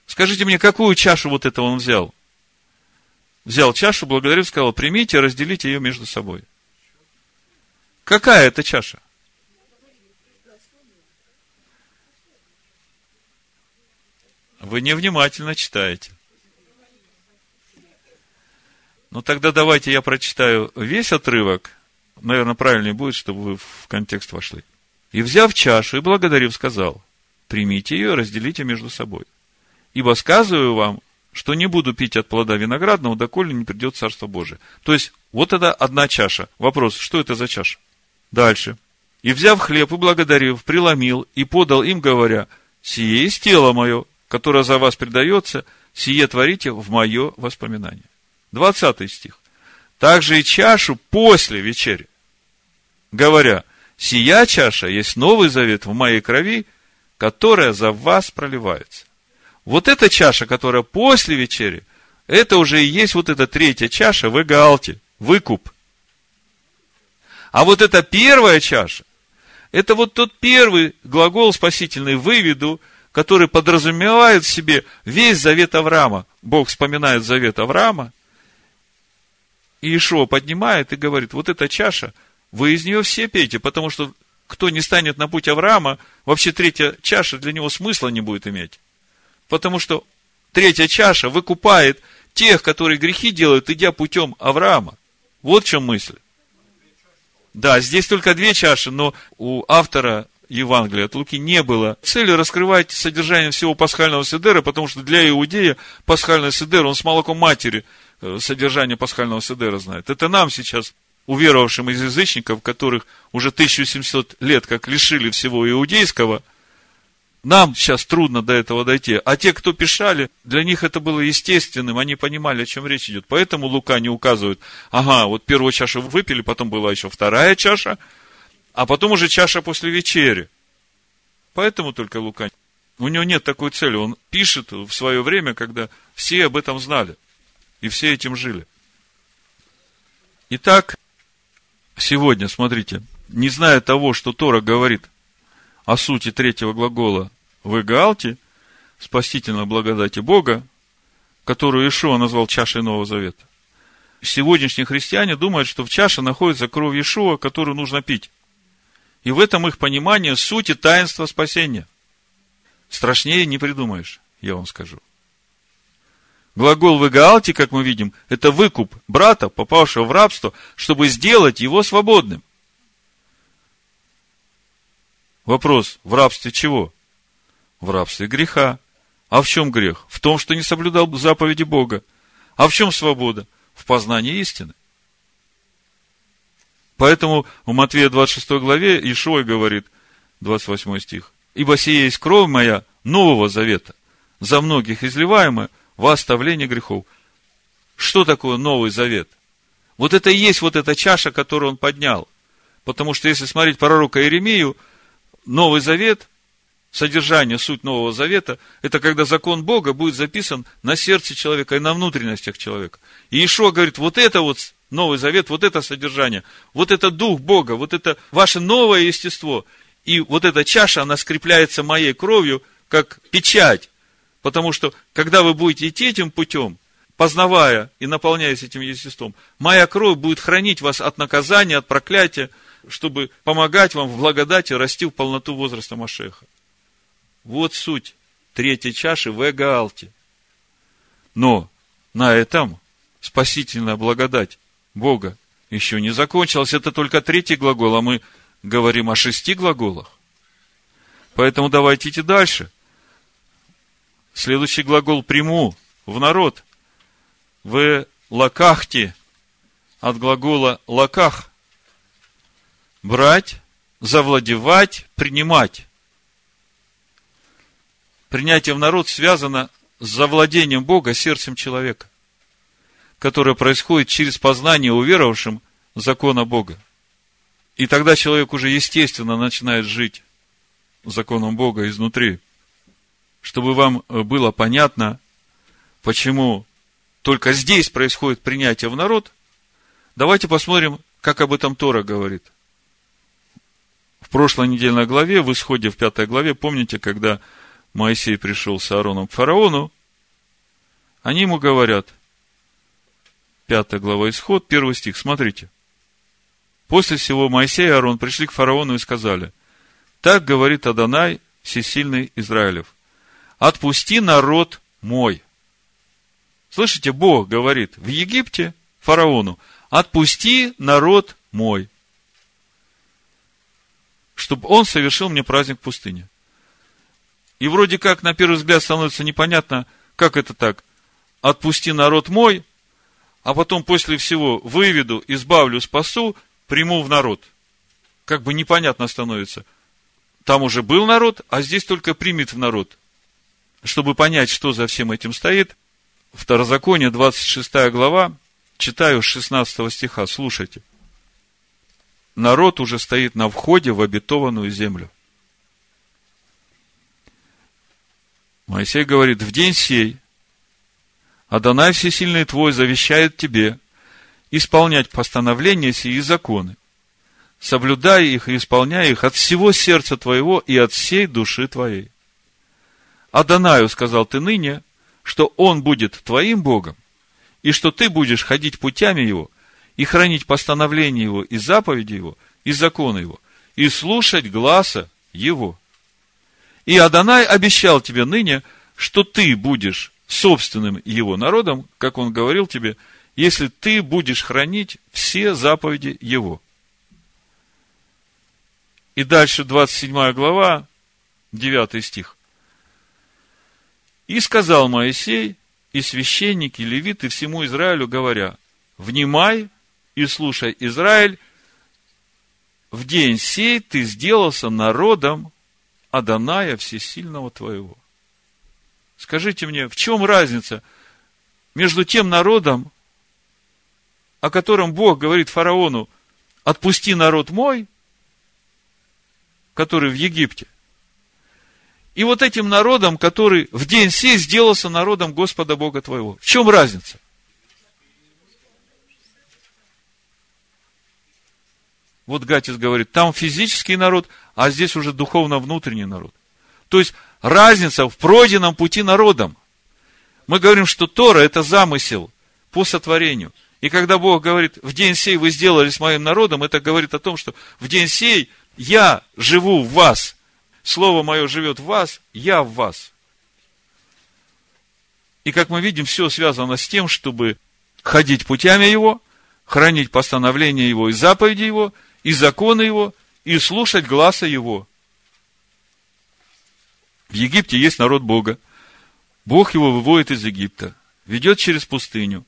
Скажите мне, какую чашу вот это он взял? Взял чашу, благодарил, сказал, примите, разделите ее между собой. Какая это чаша? Вы невнимательно читаете. Ну, тогда давайте я прочитаю весь отрывок. Наверное, правильнее будет, чтобы вы в контекст вошли. И, взяв чашу и благодарив, сказал, примите ее, разделите между собой. Ибо сказываю вам, что не буду пить от плода виноградного, доколе не придет Царство Божие. То есть, вот это одна чаша. Вопрос, что это за чаша? Дальше. И, взяв хлеб и благодарив, преломил и подал им, говоря, сие есть тело мое, которое за вас предается, сие творите в мое воспоминание. 20 стих. Также и чашу после вечери, говоря, сия чаша есть новый завет в моей крови, которая за вас проливается. Вот эта чаша, которая после вечери, это уже и есть вот эта третья чаша в Эгаалте, выкуп. А вот эта первая чаша, это вот тот первый глагол спасительный «выведу», который подразумевает в себе весь завет Авраама. Бог вспоминает завет Авраама, и Ишуа поднимает и говорит, вот эта чаша, вы из нее все пейте, потому что кто не станет на путь Авраама, вообще третья чаша для него смысла не будет иметь. Потому что третья чаша выкупает тех, которые грехи делают, идя путем Авраама. Вот в чем мысль. Да, здесь только две чаши, но у автора Евангелия от Луки не было цели раскрывать содержание всего пасхального седера, потому что для иудея пасхальный седер, он с молоком матери э, содержание пасхального седера знает. Это нам сейчас, уверовавшим из язычников, которых уже 1700 лет как лишили всего иудейского, нам сейчас трудно до этого дойти. А те, кто писали, для них это было естественным, они понимали, о чем речь идет. Поэтому Лука не указывает, ага, вот первую чашу выпили, потом была еще вторая чаша – а потом уже чаша после вечери. Поэтому только Лука. У него нет такой цели. Он пишет в свое время, когда все об этом знали. И все этим жили. Итак, сегодня, смотрите, не зная того, что Тора говорит о сути третьего глагола в Игаалте, спасительной благодати Бога, которую Ишуа назвал чашей Нового Завета, сегодняшние христиане думают, что в чаше находится кровь Ишуа, которую нужно пить. И в этом их понимание сути таинства спасения. Страшнее не придумаешь, я вам скажу. Глагол в Игаалте, как мы видим, это выкуп брата, попавшего в рабство, чтобы сделать его свободным. Вопрос, в рабстве чего? В рабстве греха. А в чем грех? В том, что не соблюдал заповеди Бога. А в чем свобода? В познании истины. Поэтому в Матвея 26 главе Ишой говорит, 28 стих, «Ибо сия есть кровь моя Нового Завета, за многих изливаемая во оставление грехов». Что такое Новый Завет? Вот это и есть вот эта чаша, которую он поднял. Потому что если смотреть пророка Иеремию, Новый Завет, содержание, суть Нового Завета, это когда закон Бога будет записан на сердце человека и на внутренностях человека. И Ишуа говорит, вот это вот Новый Завет, вот это содержание, вот это Дух Бога, вот это ваше новое естество. И вот эта чаша, она скрепляется моей кровью, как печать. Потому что, когда вы будете идти этим путем, познавая и наполняясь этим естеством, моя кровь будет хранить вас от наказания, от проклятия, чтобы помогать вам в благодати расти в полноту возраста Машеха. Вот суть третьей чаши в Эгаалте. Но на этом спасительная благодать Бога еще не закончилось. Это только третий глагол, а мы говорим о шести глаголах. Поэтому давайте идти дальше. Следующий глагол приму в народ. В лакахте от глагола лаках. Брать, завладевать, принимать. Принятие в народ связано с завладением Бога сердцем человека которое происходит через познание уверовавшим закона Бога. И тогда человек уже естественно начинает жить законом Бога изнутри. Чтобы вам э, было понятно, почему только здесь происходит принятие в народ, давайте посмотрим, как об этом Тора говорит. В прошлой недельной главе, в исходе в пятой главе, помните, когда Моисей пришел с Аароном к фараону, они ему говорят, 5 глава Исход, 1 стих, смотрите. После всего Моисей и Аарон пришли к фараону и сказали, так говорит Адонай, всесильный Израилев, отпусти народ мой. Слышите, Бог говорит в Египте фараону, отпусти народ мой, чтобы он совершил мне праздник в пустыне. И вроде как на первый взгляд становится непонятно, как это так. Отпусти народ мой, а потом после всего выведу, избавлю, спасу, приму в народ. Как бы непонятно становится. Там уже был народ, а здесь только примет в народ. Чтобы понять, что за всем этим стоит, Второзаконие, 26 глава, читаю с 16 стиха, слушайте. Народ уже стоит на входе в обетованную землю. Моисей говорит, в день сей Адонай Всесильный твой завещает тебе исполнять постановления сии и законы, соблюдая их и исполняя их от всего сердца твоего и от всей души твоей. Адонаю сказал ты ныне, что он будет твоим Богом, и что ты будешь ходить путями его, и хранить постановления его, и заповеди его, и законы его, и слушать гласа его. И Адонай обещал тебе ныне, что ты будешь собственным его народом, как он говорил тебе, если ты будешь хранить все заповеди его. И дальше 27 глава, 9 стих. И сказал Моисей, и священники, и левиты всему Израилю, говоря, «Внимай и слушай, Израиль, в день сей ты сделался народом Аданая Всесильного твоего». Скажите мне, в чем разница между тем народом, о котором Бог говорит фараону, отпусти народ мой, который в Египте, и вот этим народом, который в день сей сделался народом Господа Бога твоего. В чем разница? Вот Гатис говорит, там физический народ, а здесь уже духовно внутренний народ. То есть, разница в пройденном пути народом. Мы говорим, что Тора – это замысел по сотворению. И когда Бог говорит, в день сей вы сделались моим народом, это говорит о том, что в день сей я живу в вас – Слово мое живет в вас, я в вас. И как мы видим, все связано с тем, чтобы ходить путями Его, хранить постановления Его и заповеди Его, и законы Его, и слушать гласа Его. В Египте есть народ Бога. Бог его выводит из Египта, ведет через пустыню.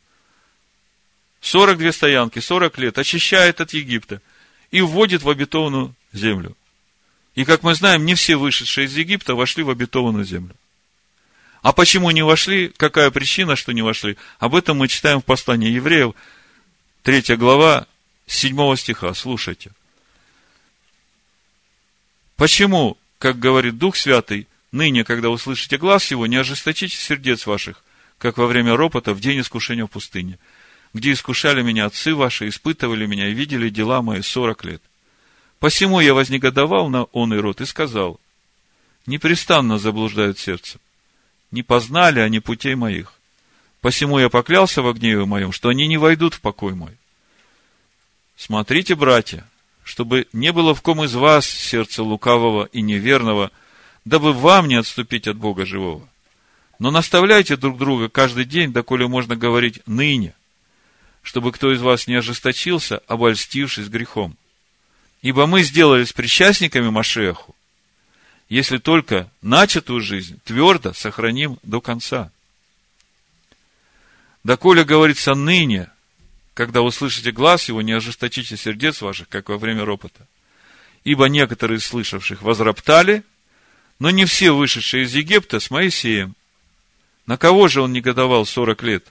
42 стоянки, 40 лет, очищает от Египта и вводит в обетованную землю. И, как мы знаем, не все вышедшие из Египта вошли в обетованную землю. А почему не вошли, какая причина, что не вошли, об этом мы читаем в послании евреев, 3 глава, 7 стиха. Слушайте. Почему, как говорит Дух Святый, ныне, когда услышите глаз его, не ожесточите сердец ваших, как во время ропота в день искушения в пустыне, где искушали меня отцы ваши, испытывали меня и видели дела мои сорок лет. Посему я вознегодовал на он и род и сказал, непрестанно заблуждают сердце. Не познали они путей моих. Посему я поклялся в гневе моем, что они не войдут в покой мой. Смотрите, братья, чтобы не было в ком из вас сердца лукавого и неверного, дабы вам не отступить от Бога живого. Но наставляйте друг друга каждый день, доколе можно говорить ныне, чтобы кто из вас не ожесточился, обольстившись грехом. Ибо мы сделались причастниками Машеху, если только начатую жизнь твердо сохраним до конца. Доколе говорится ныне, когда услышите глаз его, не ожесточите сердец ваших, как во время ропота. Ибо некоторые из слышавших возроптали, но не все вышедшие из Египта с Моисеем. На кого же он негодовал сорок лет?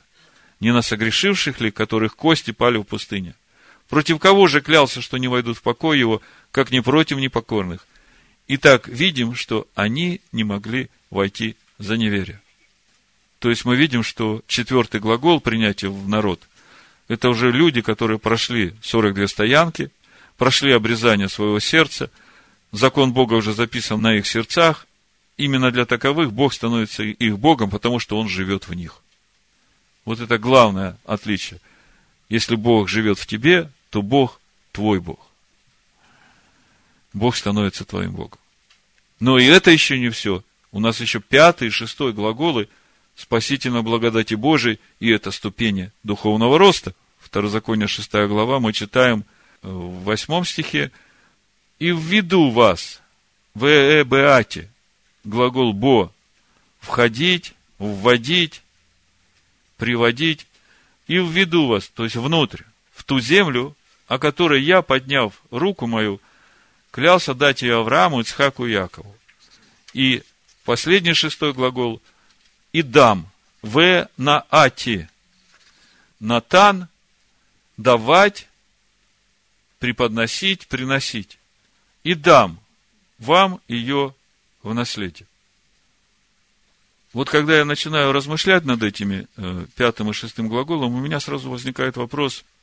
Не на согрешивших ли, которых кости пали в пустыне? Против кого же клялся, что не войдут в покой его, как не против непокорных? Итак, видим, что они не могли войти за неверие. То есть мы видим, что четвертый глагол принятия в народ – это уже люди, которые прошли 42 стоянки, прошли обрезание своего сердца, закон Бога уже записан на их сердцах. Именно для таковых Бог становится их Богом, потому что Он живет в них. Вот это главное отличие. Если Бог живет в тебе, то Бог твой Бог. Бог становится твоим Богом. Но и это еще не все. У нас еще пятый и шестой глаголы спасительно благодати Божией, и это ступени духовного роста. Второзаконие, шестая глава, мы читаем э, в восьмом стихе, «И введу вас в эбеате, глагол «бо», входить, вводить, приводить, и введу вас, то есть внутрь, в ту землю, о которой я, подняв руку мою, клялся дать ее Аврааму, Ицхаку и Якову. И последний шестой глагол – и дам, в на ати, натан, давать, преподносить, приносить. И дам вам ее в наследие. Вот когда я начинаю размышлять над этими э, пятым и шестым глаголом, у меня сразу возникает вопрос –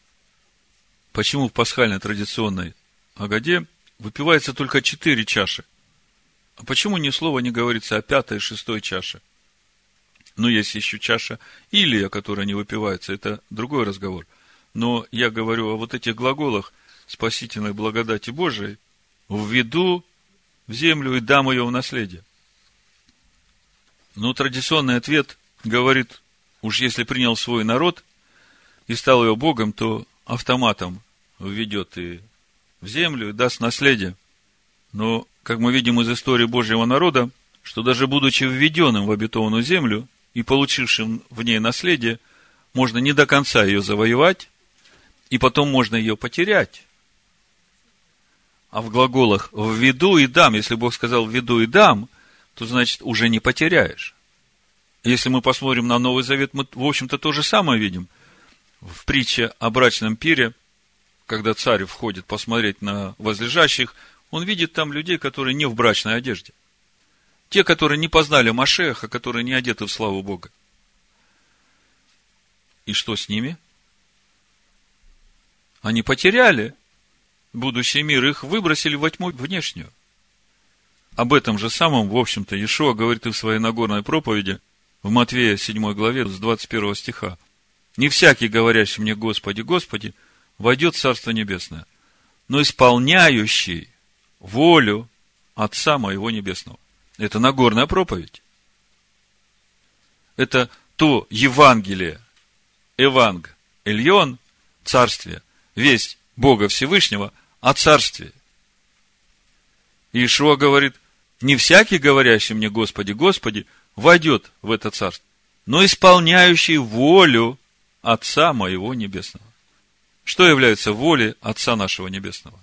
почему в пасхальной традиционной Агаде выпивается только четыре чаши. А почему ни слова не говорится о пятой и шестой чаше? Ну, есть еще чаша Илия, которая не выпивается, это другой разговор. Но я говорю о вот этих глаголах спасительной благодати Божией, введу в землю и дам ее в наследие. Но традиционный ответ говорит, уж если принял свой народ и стал его Богом, то автоматом введет и в землю и даст наследие. Но, как мы видим из истории Божьего народа, что даже будучи введенным в обетованную землю и получившим в ней наследие, можно не до конца ее завоевать, и потом можно ее потерять. А в глаголах «введу и дам», если Бог сказал «введу и дам», то значит уже не потеряешь. Если мы посмотрим на Новый Завет, мы, в общем-то, то же самое видим. В притче о брачном пире, когда царь входит посмотреть на возлежащих, он видит там людей, которые не в брачной одежде. Те, которые не познали Машеха, которые не одеты в славу Бога. И что с ними? Они потеряли будущий мир, их выбросили во тьму внешнюю. Об этом же самом, в общем-то, Иешуа говорит и в своей Нагорной проповеди в Матвея 7 главе с 21 стиха. «Не всякий, говорящий мне, Господи, Господи, войдет в Царство Небесное, но исполняющий волю Отца моего Небесного». Это Нагорная проповедь. Это то Евангелие, Эванг, Эльон, Царствие, весть Бога Всевышнего о Царстве. Иешуа говорит, не всякий, говорящий мне, Господи, Господи, войдет в это царство, но исполняющий волю Отца моего Небесного. Что является волей Отца нашего Небесного?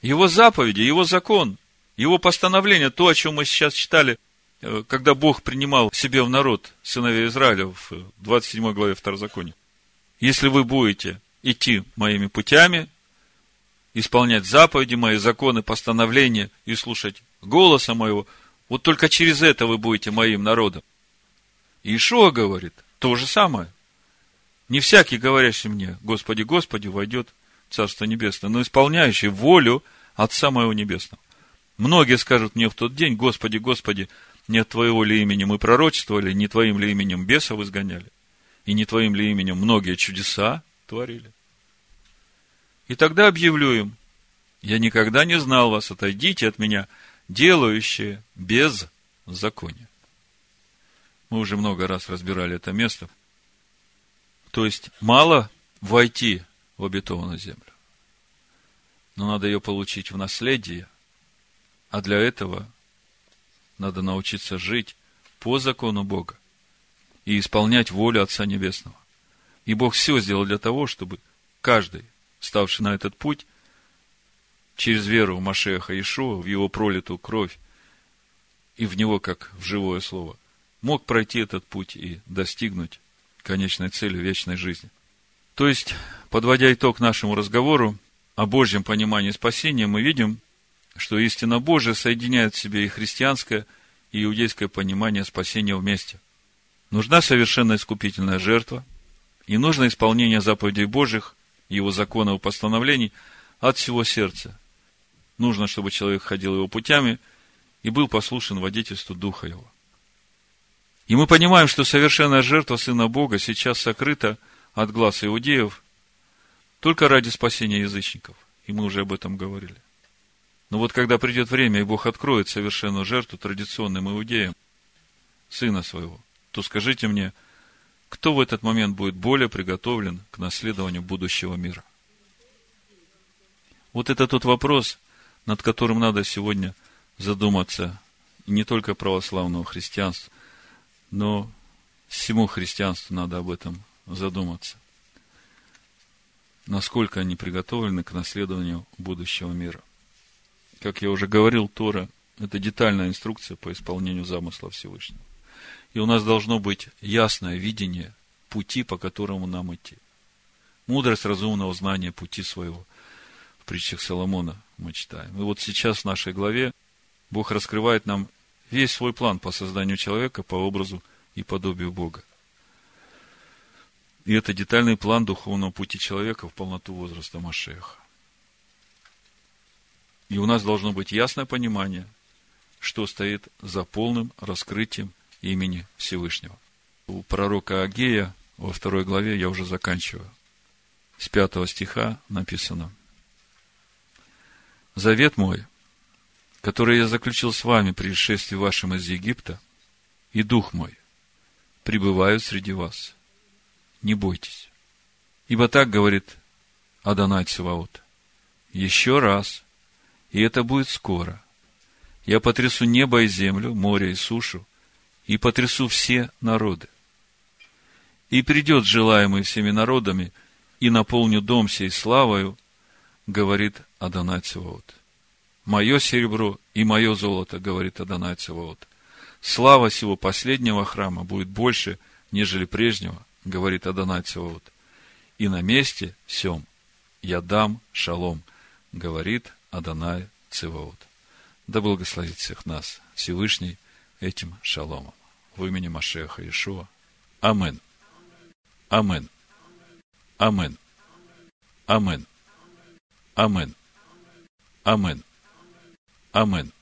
Его заповеди, Его закон, Его постановление, то, о чем мы сейчас читали, э, когда Бог принимал себе в народ сыновей Израиля в 27 главе Второзакония. Если вы будете идти моими путями, исполнять заповеди мои, законы, постановления и слушать голоса моего, вот только через это вы будете моим народом. Ишуа говорит то же самое. Не всякий, говорящий мне, Господи, Господи, войдет в Царство Небесное, но исполняющий волю Отца моего Небесного. Многие скажут мне в тот день, Господи, Господи, не от Твоего ли имени мы пророчествовали, не Твоим ли именем бесов изгоняли, и не Твоим ли именем многие чудеса творили. И тогда объявлю им, я никогда не знал вас, отойдите от меня, делающие без закония. Мы уже много раз разбирали это место. То есть, мало войти в обетованную землю. Но надо ее получить в наследие. А для этого надо научиться жить по закону Бога и исполнять волю Отца Небесного. И Бог все сделал для того, чтобы каждый, ставший на этот путь, через веру в Машеха Ишуа, в его пролитую кровь и в него, как в живое слово, мог пройти этот путь и достигнуть конечной цели вечной жизни. То есть, подводя итог нашему разговору о Божьем понимании спасения, мы видим, что истина Божия соединяет в себе и христианское, и иудейское понимание спасения вместе. Нужна совершенно искупительная жертва, и нужно исполнение заповедей Божьих, его законов и постановлений от всего сердца, Нужно, чтобы человек ходил его путями и был послушен водительству Духа его. И мы понимаем, что совершенная жертва Сына Бога сейчас сокрыта от глаз иудеев только ради спасения язычников. И мы уже об этом говорили. Но вот когда придет время, и Бог откроет совершенную жертву традиционным иудеям, Сына Своего, то скажите мне, кто в этот момент будет более приготовлен к наследованию будущего мира? Вот это тот вопрос, над которым надо сегодня задуматься не только православного христианства, но всему христианству надо об этом задуматься. Насколько они приготовлены к наследованию будущего мира. Как я уже говорил, Тора – это детальная инструкция по исполнению замысла Всевышнего. И у нас должно быть ясное видение пути, по которому нам идти. Мудрость разумного знания пути своего. В притчах Соломона мы читаем. И вот сейчас в нашей главе Бог раскрывает нам весь свой план по созданию человека по образу и подобию Бога. И это детальный план духовного пути человека в полноту возраста Машеха. И у нас должно быть ясное понимание, что стоит за полным раскрытием имени Всевышнего. У пророка Агея во второй главе, я уже заканчиваю, с пятого стиха написано – Завет мой, который я заключил с вами при исшествии вашем из Египта, и Дух мой пребывают среди вас. Не бойтесь. Ибо так говорит Адонай Циваот. Еще раз, и это будет скоро. Я потрясу небо и землю, море и сушу, и потрясу все народы. И придет желаемый всеми народами, и наполню дом сей славою, говорит Адонай Циваот. Мое серебро и мое золото, говорит Адонай Циваот. Слава сего последнего храма будет больше, нежели прежнего, говорит Адонай Циваот. И на месте сем я дам шалом, говорит Адонай Циваот. Да благословит всех нас Всевышний этим шаломом. В имени Машеха Ишуа. Амин. Амин. Амин. Амин. Амин. Амин. Амин.